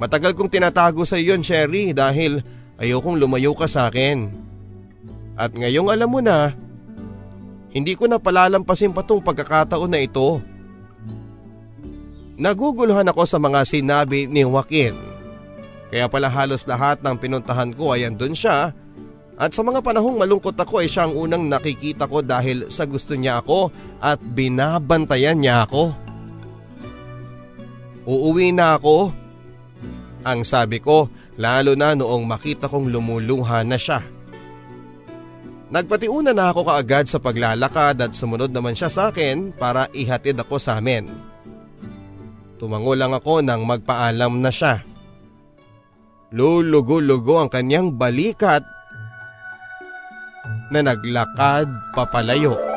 Matagal kong tinatago sa iyo Sherry dahil ayokong lumayo ka sa akin. At ngayong alam mo na, hindi ko na palalampasin pa tong pagkakataon na ito. Naguguluhan ako sa mga sinabi ni Joaquin. Kaya pala halos lahat ng pinuntahan ko ay andun siya at sa mga panahong malungkot ako ay siya ang unang nakikita ko dahil sa gusto niya ako at binabantayan niya ako. Uuwi na ako ang sabi ko lalo na noong makita kong lumuluha na siya. Nagpatiuna na ako kaagad sa paglalakad at sumunod naman siya sa akin para ihatid ako sa amin. Tumango lang ako nang magpaalam na siya. Lulugo-lugo ang kanyang balikat na naglakad papalayo.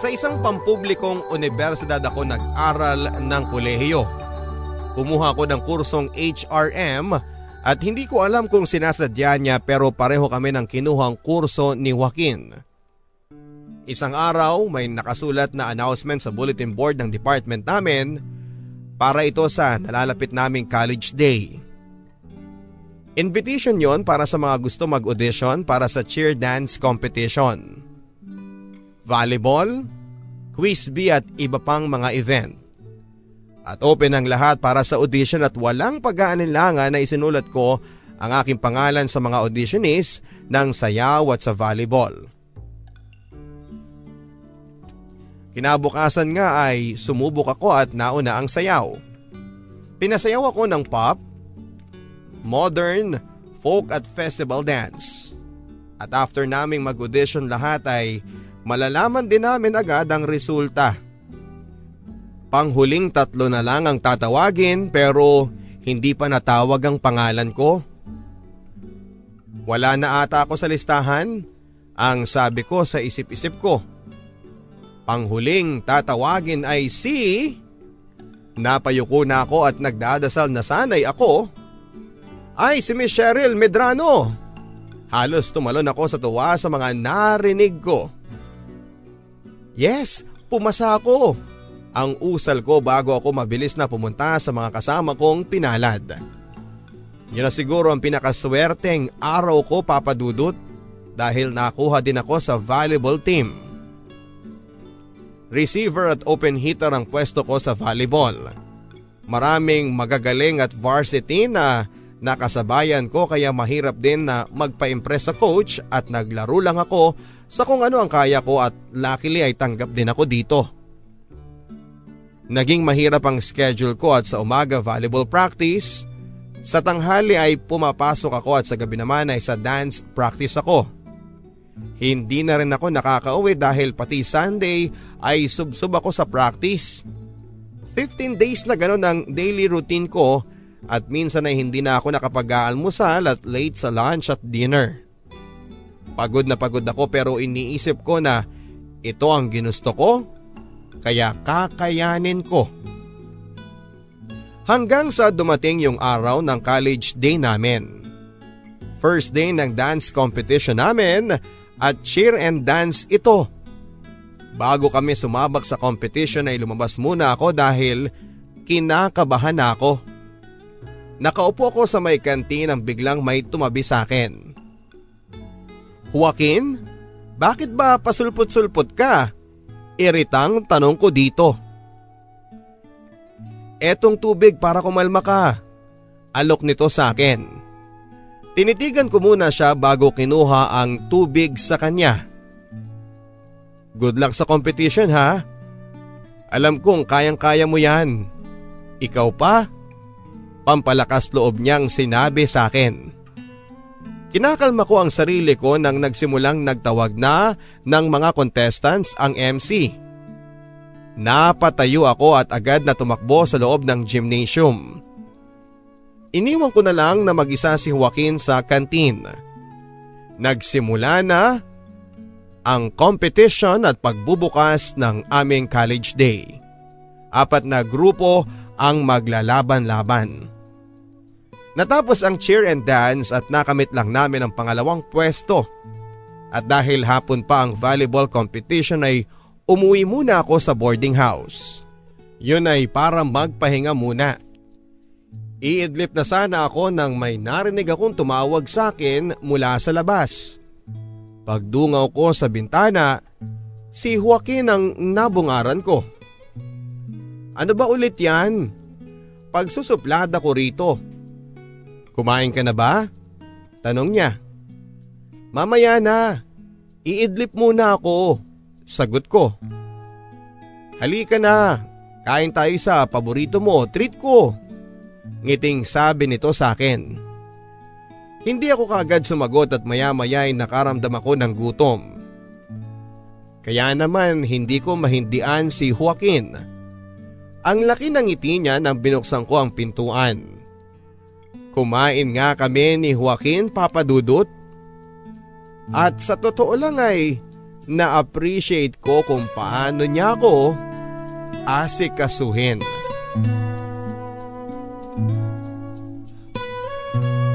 Sa isang pampublikong universidad ako nag-aral ng kolehiyo. Kumuha ko ng kursong HRM at hindi ko alam kung sinasadya niya pero pareho kami ng kinuhang kurso ni Joaquin. Isang araw may nakasulat na announcement sa bulletin board ng department namin para ito sa nalalapit naming college day. Invitation yon para sa mga gusto mag-audition para sa cheer dance competition volleyball, quiz bee at iba pang mga event. At open ang lahat para sa audition at walang pag-aanilangan na isinulat ko ang aking pangalan sa mga auditionees ng sayaw at sa volleyball. Kinabukasan nga ay sumubok ako at nauna ang sayaw. Pinasayaw ako ng pop, modern, folk at festival dance. At after naming mag-audition lahat ay malalaman din namin agad ang resulta. Panghuling tatlo na lang ang tatawagin pero hindi pa natawag ang pangalan ko. Wala na ata ako sa listahan, ang sabi ko sa isip-isip ko. Panghuling tatawagin ay si… Napayuko na ako at nagdadasal na sanay ako. Ay si Miss Cheryl Medrano. Halos tumalon ako sa tuwa sa mga narinig ko. Yes, pumasa ako. Ang usal ko bago ako mabilis na pumunta sa mga kasama kong pinalad. Yun na siguro ang pinakaswerteng araw ko papadudot dahil nakuha din ako sa volleyball team. Receiver at open hitter ang pwesto ko sa volleyball. Maraming magagaling at varsity na nakasabayan ko kaya mahirap din na magpa-impress sa coach at naglaro lang ako sa kung ano ang kaya ko at luckily ay tanggap din ako dito. Naging mahirap ang schedule ko at sa umaga volleyball practice, sa tanghali ay pumapasok ako at sa gabi naman ay sa dance practice ako. Hindi na rin ako nakakauwi dahil pati Sunday ay subsub ako sa practice. 15 days na ganoon ang daily routine ko at minsan ay hindi na ako nakapag-aalmusal at late sa lunch at dinner. Pagod na pagod ako pero iniisip ko na ito ang ginusto ko kaya kakayanin ko. Hanggang sa dumating yung araw ng college day namin. First day ng dance competition namin at cheer and dance ito. Bago kami sumabak sa competition ay lumabas muna ako dahil kinakabahan ako. Nakaupo ako sa may kantin biglang may tumabi sa akin. Joaquin, bakit ba pasulpot-sulpot ka? Iritang tanong ko dito. Etong tubig para kumalma ka. alok nito sa akin. Tinitigan ko muna siya bago kinuha ang tubig sa kanya. Good luck sa competition ha. Alam kong kayang-kaya mo yan. Ikaw pa? Pampalakas loob niyang sinabi sa akin. Kinakalma ko ang sarili ko nang nagsimulang nagtawag na ng mga contestants ang MC. Napatayo ako at agad na tumakbo sa loob ng gymnasium. Iniwan ko na lang na mag-isa si Joaquin sa kantin. Nagsimula na ang competition at pagbubukas ng aming college day. Apat na grupo ang maglalaban-laban. Natapos ang cheer and dance at nakamit lang namin ang pangalawang pwesto. At dahil hapon pa ang volleyball competition ay umuwi muna ako sa boarding house. Yun ay para magpahinga muna. Iidlip na sana ako nang may narinig akong tumawag sa akin mula sa labas. Pagdungaw ko sa bintana, si Joaquin ang nabungaran ko. Ano ba ulit yan? Pagsusuplada ko rito. Kumain ka na ba? Tanong niya. Mamaya na. Iidlip muna ako. Sagot ko. Halika na. Kain tayo sa paborito mo, treat ko. Ngiting sabi nito sa akin. Hindi ako kagad sumagot at maya maya ay nakaramdam ako ng gutom. Kaya naman hindi ko mahindian si Joaquin. Ang laki ng ngiti niya nang binuksan ko ang pintuan. Kumain nga kami ni Joaquin Papadudot. At sa totoo lang ay na-appreciate ko kung paano niya ako asikasuhin.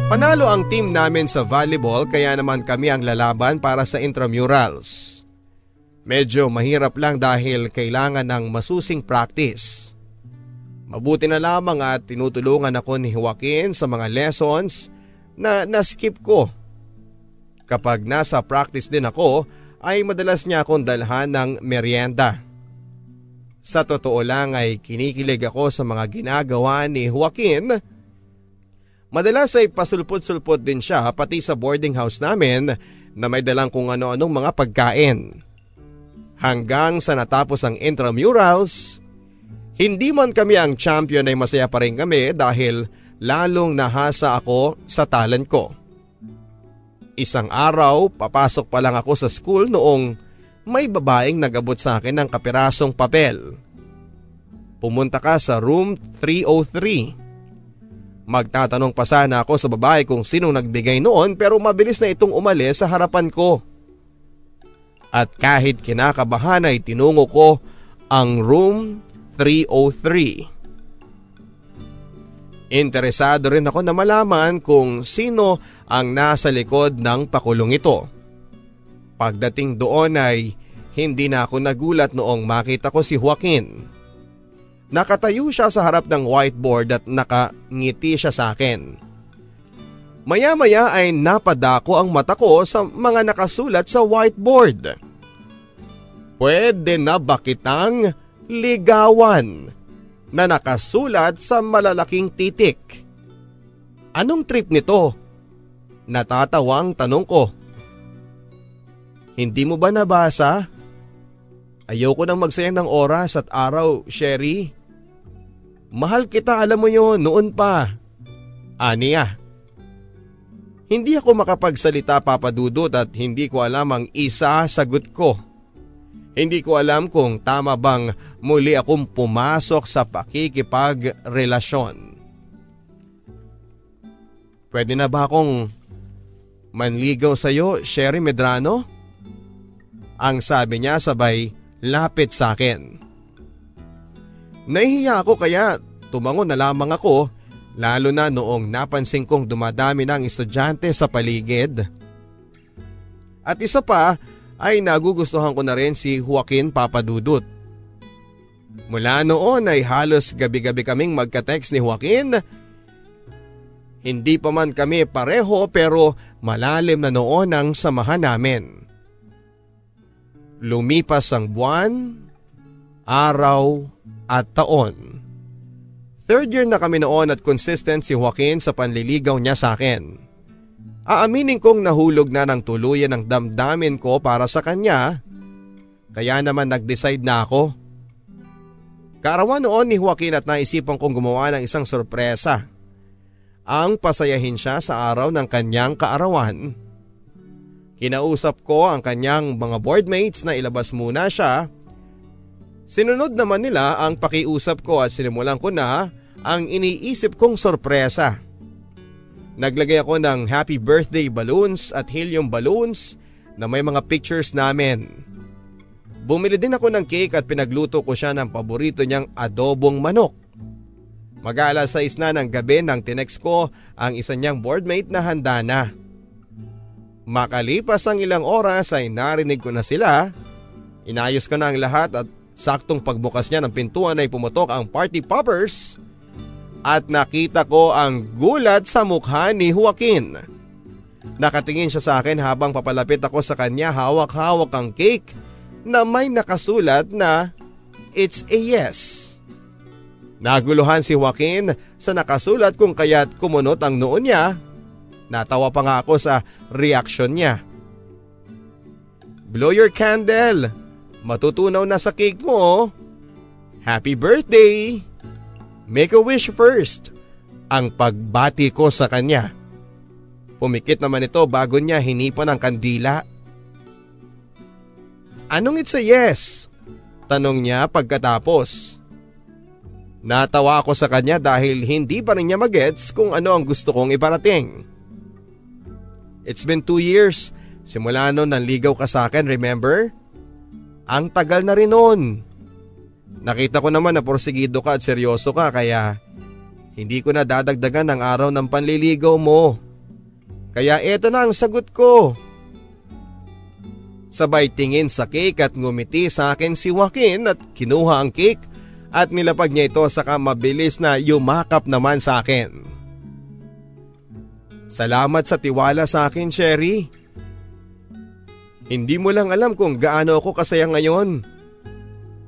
Panalo ang team namin sa volleyball kaya naman kami ang lalaban para sa intramurals. Medyo mahirap lang dahil kailangan ng masusing practice. Mabuti na lamang at tinutulungan ako ni Joaquin sa mga lessons na naskip ko. Kapag nasa practice din ako ay madalas niya akong dalhan ng merienda. Sa totoo lang ay kinikilig ako sa mga ginagawa ni Joaquin. Madalas ay pasulpot-sulpot din siya pati sa boarding house namin na may dalang kung ano-anong mga pagkain. Hanggang sa natapos ang intramurals hindi man kami ang champion ay masaya pa rin kami dahil lalong nahasa ako sa talent ko. Isang araw, papasok pa lang ako sa school noong may babaeng nagabot sa akin ng kapirasong papel. Pumunta ka sa room 303. Magtatanong pa sana ako sa babae kung sinong nagbigay noon pero mabilis na itong umalis sa harapan ko. At kahit kinakabahan ay tinungo ko ang room 303. Interesado rin ako na malaman kung sino ang nasa likod ng pakulong ito. Pagdating doon ay hindi na ako nagulat noong makita ko si Joaquin. Nakatayo siya sa harap ng whiteboard at nakangiti siya sa akin. Maya-maya ay napadako ang mata ko sa mga nakasulat sa whiteboard. Pwede na ba kitang ligawan na nakasulat sa malalaking titik. Anong trip nito? Natatawang tanong ko. Hindi mo ba nabasa? Ayoko nang magsayang ng oras at araw, Sherry. Mahal kita alam mo yon noon pa. Aniya. Hindi ako makapagsalita papadudot at hindi ko alam ang isa sagot ko. Hindi ko alam kung tama bang muli akong pumasok sa pakikipagrelasyon. Pwede na ba akong manligaw sa iyo, Sherry Medrano? Ang sabi niya sabay lapit sa akin. Nahihiya ako kaya tumango na lamang ako lalo na noong napansin kong dumadami ng estudyante sa paligid. At isa pa, ay nagugustuhan ko na rin si Joaquin Papadudut. Mula noon ay halos gabi-gabi kaming magka-text ni Joaquin. Hindi pa man kami pareho pero malalim na noon ang samahan namin. Lumipas ang buwan, araw at taon. Third year na kami noon at consistent si Joaquin sa panliligaw niya sa akin. Aaminin kong nahulog na ng tuluyan ang damdamin ko para sa kanya, kaya naman nag-decide na ako. Kaarawan noon ni Joaquin at naisipan kong gumawa ng isang sorpresa. Ang pasayahin siya sa araw ng kanyang kaarawan. Kinausap ko ang kanyang mga boardmates na ilabas muna siya Sinunod naman nila ang pakiusap ko at sinimulan ko na ang iniisip kong sorpresa. Naglagay ako ng happy birthday balloons at helium balloons na may mga pictures namin. Bumili din ako ng cake at pinagluto ko siya ng paborito niyang adobong manok. Mag-aalas 6 na ng gabi nang tinext ko ang isa niyang boardmate na handa na. Makalipas ang ilang oras ay narinig ko na sila. Inayos ko na ang lahat at Saktong pagbukas niya ng pintuan ay pumutok ang party poppers at nakita ko ang gulat sa mukha ni Joaquin. Nakatingin siya sa akin habang papalapit ako sa kanya hawak-hawak ang cake na may nakasulat na It's a yes. Naguluhan si Joaquin sa nakasulat kung kaya't kumunot ang noon niya. Natawa pa nga ako sa reaction niya. Blow your candle, Matutunaw na sa cake mo. Oh. Happy birthday! Make a wish first. Ang pagbati ko sa kanya. Pumikit naman ito bago niya hinipan ang kandila. Anong it's a yes? Tanong niya pagkatapos. Natawa ako sa kanya dahil hindi pa rin niya magets kung ano ang gusto kong iparating. It's been two years simula noon nanligaw ka sa akin, remember? Ang tagal na rin noon. Nakita ko naman na porsigido ka at seryoso ka kaya hindi ko na dadagdagan ang araw ng panliligaw mo. Kaya eto na ang sagot ko. Sabay tingin sa cake at ngumiti sa akin si Joaquin at kinuha ang cake at nilapag niya ito saka mabilis na yumakap naman sa akin. Salamat sa tiwala sa akin, Sherry. Hindi mo lang alam kung gaano ako kasaya ngayon.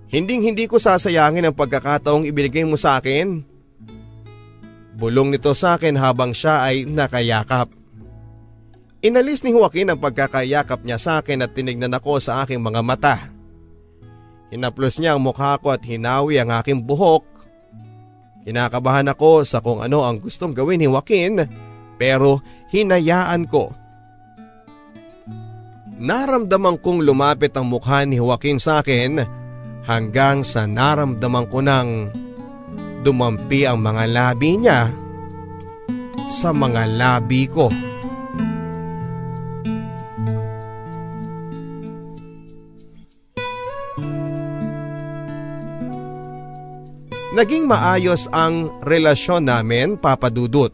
Hinding hindi ko sasayangin ang pagkakataong ibinigay mo sa akin. Bulong nito sa akin habang siya ay nakayakap. Inalis ni Joaquin ang pagkakayakap niya sa akin at tinignan ako sa aking mga mata. Hinaplos niya ang mukha ko at hinawi ang aking buhok. Kinakabahan ako sa kung ano ang gustong gawin ni Joaquin pero hinayaan ko Naramdaman kong lumapit ang mukha ni Joaquin sa akin hanggang sa naramdaman ko nang dumampi ang mga labi niya sa mga labi ko. Naging maayos ang relasyon namin papadudot.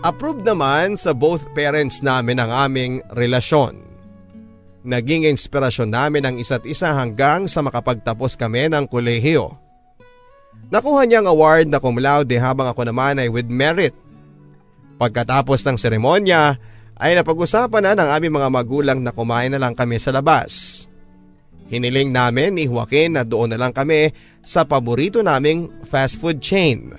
Approved naman sa both parents namin ang aming relasyon. Naging inspirasyon namin ang isa't isa hanggang sa makapagtapos kami ng kolehiyo. Nakuha niya ang award na cum laude habang ako naman ay with merit. Pagkatapos ng seremonya ay napag-usapan na ng aming mga magulang na kumain na lang kami sa labas. Hiniling namin ni Joaquin na doon na lang kami sa paborito naming fast food chain.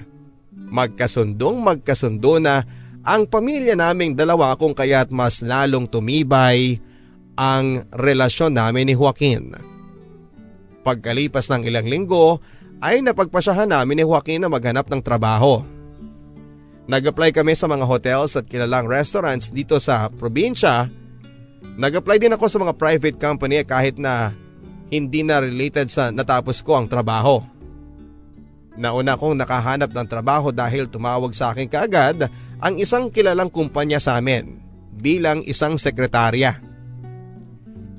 Magkasundong magkasundo na ang pamilya naming dalawa kung kaya't mas lalong tumibay ang relasyon namin ni Joaquin. Pagkalipas ng ilang linggo ay napagpasyahan namin ni Joaquin na maghanap ng trabaho. Nag-apply kami sa mga hotels at kilalang restaurants dito sa probinsya. Nag-apply din ako sa mga private company kahit na hindi na related sa natapos ko ang trabaho. Nauna kong nakahanap ng trabaho dahil tumawag sa akin kaagad ang isang kilalang kumpanya sa amin bilang isang sekretarya.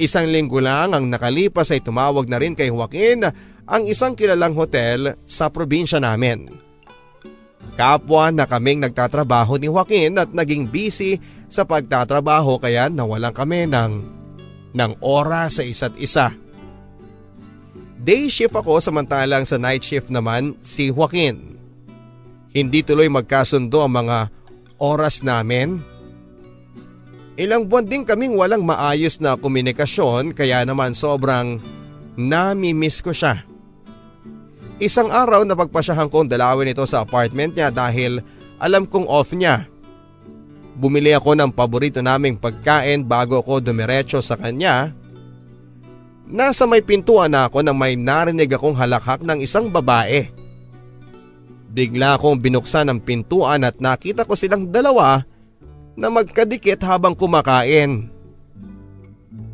Isang linggo lang ang nakalipas ay tumawag na rin kay Joaquin ang isang kilalang hotel sa probinsya namin. Kapwa na kaming nagtatrabaho ni Joaquin at naging busy sa pagtatrabaho kaya nawalan kami ng, ng oras sa isa't isa. Day shift ako samantalang sa night shift naman si Joaquin. Hindi tuloy magkasundo ang mga oras namin. Ilang buwan din kaming walang maayos na komunikasyon kaya naman sobrang nami-miss ko siya. Isang araw na pagpasyahan kong dalawin ito sa apartment niya dahil alam kong off niya. Bumili ako ng paborito naming pagkain bago ako dumiretso sa kanya. Nasa may pintuan na ako nang may narinig akong halakhak ng isang babae. Bigla akong binuksan ang pintuan at nakita ko silang dalawa na magkadikit habang kumakain.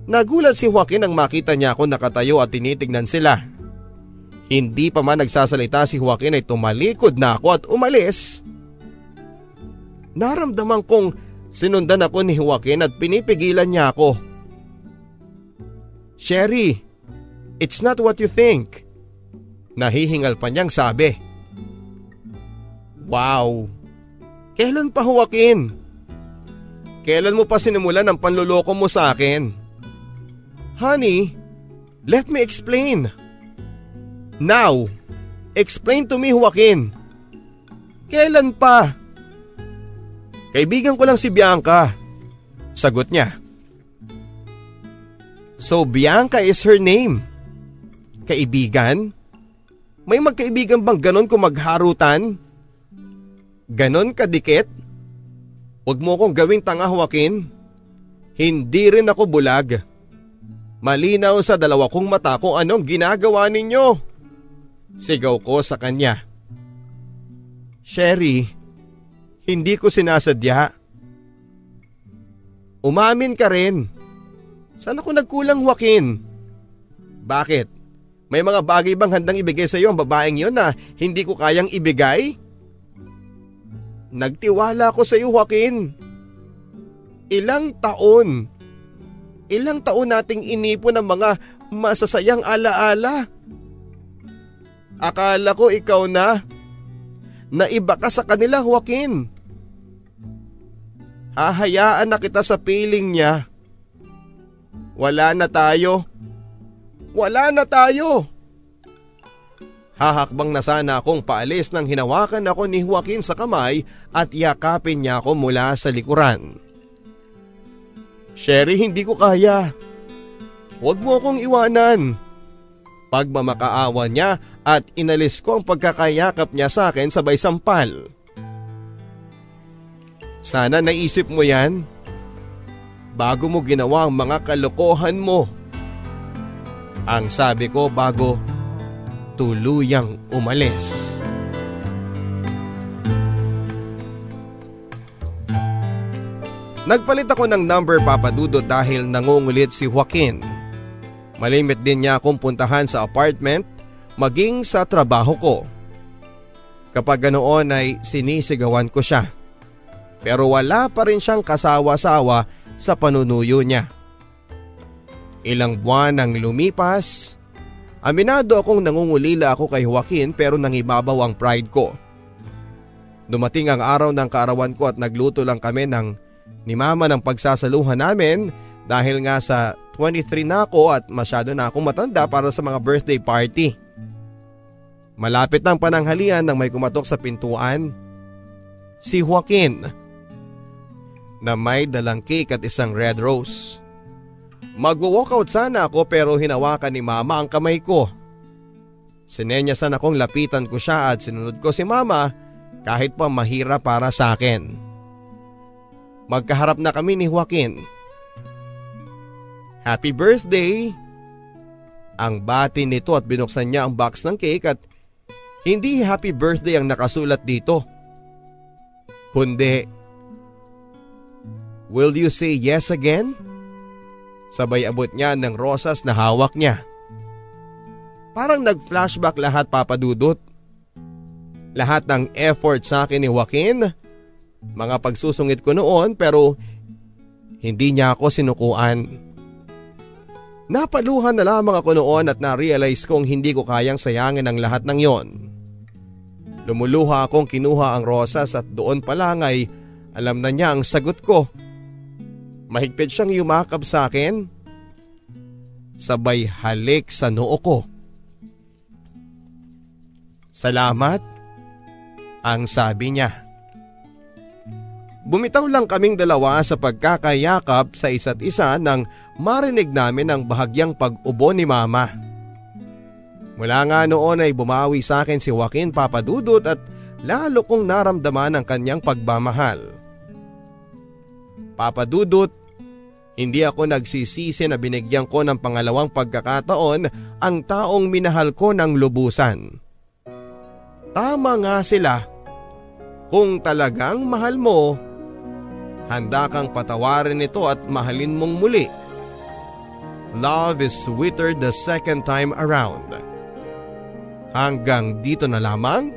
Nagulat si Joaquin nang makita niya ako nakatayo at tinitignan sila. Hindi pa man nagsasalita si Joaquin ay tumalikod na ako at umalis. Naramdaman kong sinundan ako ni Joaquin at pinipigilan niya ako. Sherry, it's not what you think. Nahihingal pa niyang sabi. Wow, kailan pa Joaquin? Kailan mo pa sinimulan ang panluloko mo sa akin? Honey, let me explain. Now, explain to me Joaquin. Kailan pa? Kaibigan ko lang si Bianca. Sagot niya. So Bianca is her name. Kaibigan? May magkaibigan bang ganon kung magharutan? Ganon kadikit? Huwag mo kong gawing tanga Joaquin. Hindi rin ako bulag. Malinaw sa dalawa kong mata kung anong ginagawa ninyo. Sigaw ko sa kanya. Sherry, hindi ko sinasadya. Umamin ka rin. Saan ako nagkulang Joaquin? Bakit? May mga bagay bang handang ibigay sa iyo ang babaeng yon na hindi ko kayang ibigay? Nagtiwala ko sa iyo Joaquin. Ilang taon Ilang taon nating inipon ng mga masasayang alaala. Akala ko ikaw na. Naiba ka sa kanila, Joaquin. Hahayaan na kita sa piling niya. Wala na tayo. Wala na tayo. Hahakbang na sana akong paalis nang hinawakan ako ni Joaquin sa kamay at yakapin niya ako mula sa likuran. Sherry, hindi ko kaya. Huwag mo akong iwanan. Pagmamakaawa niya at inalis ko ang pagkakayakap niya sa akin sabay sampal. Sana naisip mo yan. Bago mo ginawa ang mga kalokohan mo. Ang sabi ko bago tuluyang umalis. Nagpalit ako ng number papadudot dahil nangungulit si Joaquin. Malimit din niya akong puntahan sa apartment maging sa trabaho ko. Kapag ganoon ay sinisigawan ko siya. Pero wala pa rin siyang kasawa-sawa sa panunuyo niya. Ilang buwan ang lumipas, aminado akong nangungulila ako kay Joaquin pero nangibabaw ang pride ko. Dumating ang araw ng kaarawan ko at nagluto lang kami ng ni mama ng pagsasaluhan namin dahil nga sa 23 na ako at masyado na akong matanda para sa mga birthday party. Malapit ng pananghalian nang may kumatok sa pintuan. Si Joaquin na may dalang cake at isang red rose. Magwo-walkout sana ako pero hinawakan ni mama ang kamay ko. Sinenyasan akong lapitan ko siya at sinunod ko si mama kahit pa mahira para sa akin. Magkaharap na kami ni Joaquin. Happy birthday! Ang bati nito at binuksan niya ang box ng cake at hindi happy birthday ang nakasulat dito. Kundi, Will you say yes again? Sabay abot niya ng rosas na hawak niya. Parang nag-flashback lahat papadudot. Lahat ng effort sa akin ni Joaquin mga pagsusungit ko noon pero hindi niya ako sinukuan. Napaluhan na lamang ako noon at na-realize kong hindi ko kayang sayangin ang lahat ng yon. Lumuluha akong kinuha ang rosas at doon pa lang ay alam na niya ang sagot ko. Mahigpit siyang yumakap sa akin. Sabay halik sa noo ko. Salamat, ang sabi niya. Bumitaw lang kaming dalawa sa pagkakayakap sa isa't isa nang marinig namin ang bahagyang pag-ubo ni mama. Mula nga noon ay bumawi sa akin si Joaquin Papadudot at lalo kong naramdaman ang kanyang pagmamahal. Papadudot, hindi ako nagsisisi na binigyan ko ng pangalawang pagkakataon ang taong minahal ko ng lubusan. Tama nga sila. Kung talagang mahal mo, handa kang patawarin ito at mahalin mong muli. Love is sweeter the second time around. Hanggang dito na lamang.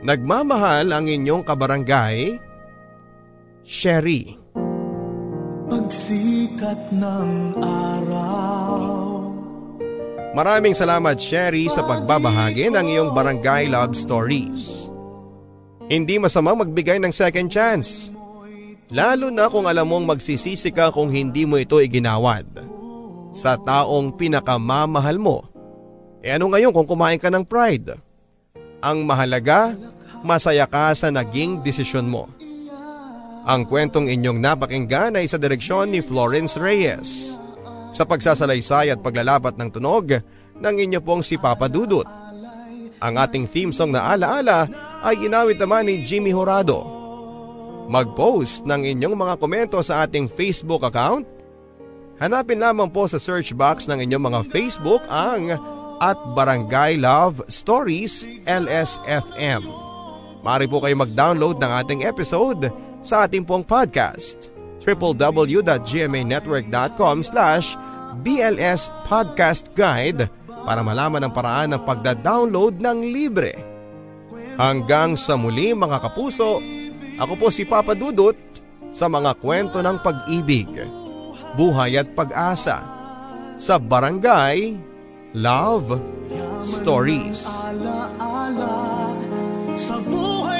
Nagmamahal ang inyong kabarangay, Sherry. Pagsikat ng araw Maraming salamat Sherry sa pagbabahagi ng iyong barangay love stories. Hindi masama magbigay ng second chance. Lalo na kung alam mong magsisisi ka kung hindi mo ito iginawad. Sa taong pinakamamahal mo. E ano ngayon kung kumain ka ng pride? Ang mahalaga, masaya ka sa naging desisyon mo. Ang kwentong inyong napakinggan ay sa direksyon ni Florence Reyes sa pagsasalaysay at paglalapat ng tunog ng inyo pong si Papa Dudut. Ang ating theme song na alaala ay inawit naman ni Jimmy Horado. Mag-post ng inyong mga komento sa ating Facebook account. Hanapin lamang po sa search box ng inyong mga Facebook ang at Barangay Love Stories LSFM. Mari po kayo mag-download ng ating episode sa ating pong podcast www.gmanetwork.com slash BLS Podcast Guide para malaman ang paraan ng pagda-download ng libre. Hanggang sa muli mga kapuso, ako po si Papa Dudut sa mga kwento ng pag-ibig, buhay at pag-asa sa Barangay Love Stories. Alaala sa buhay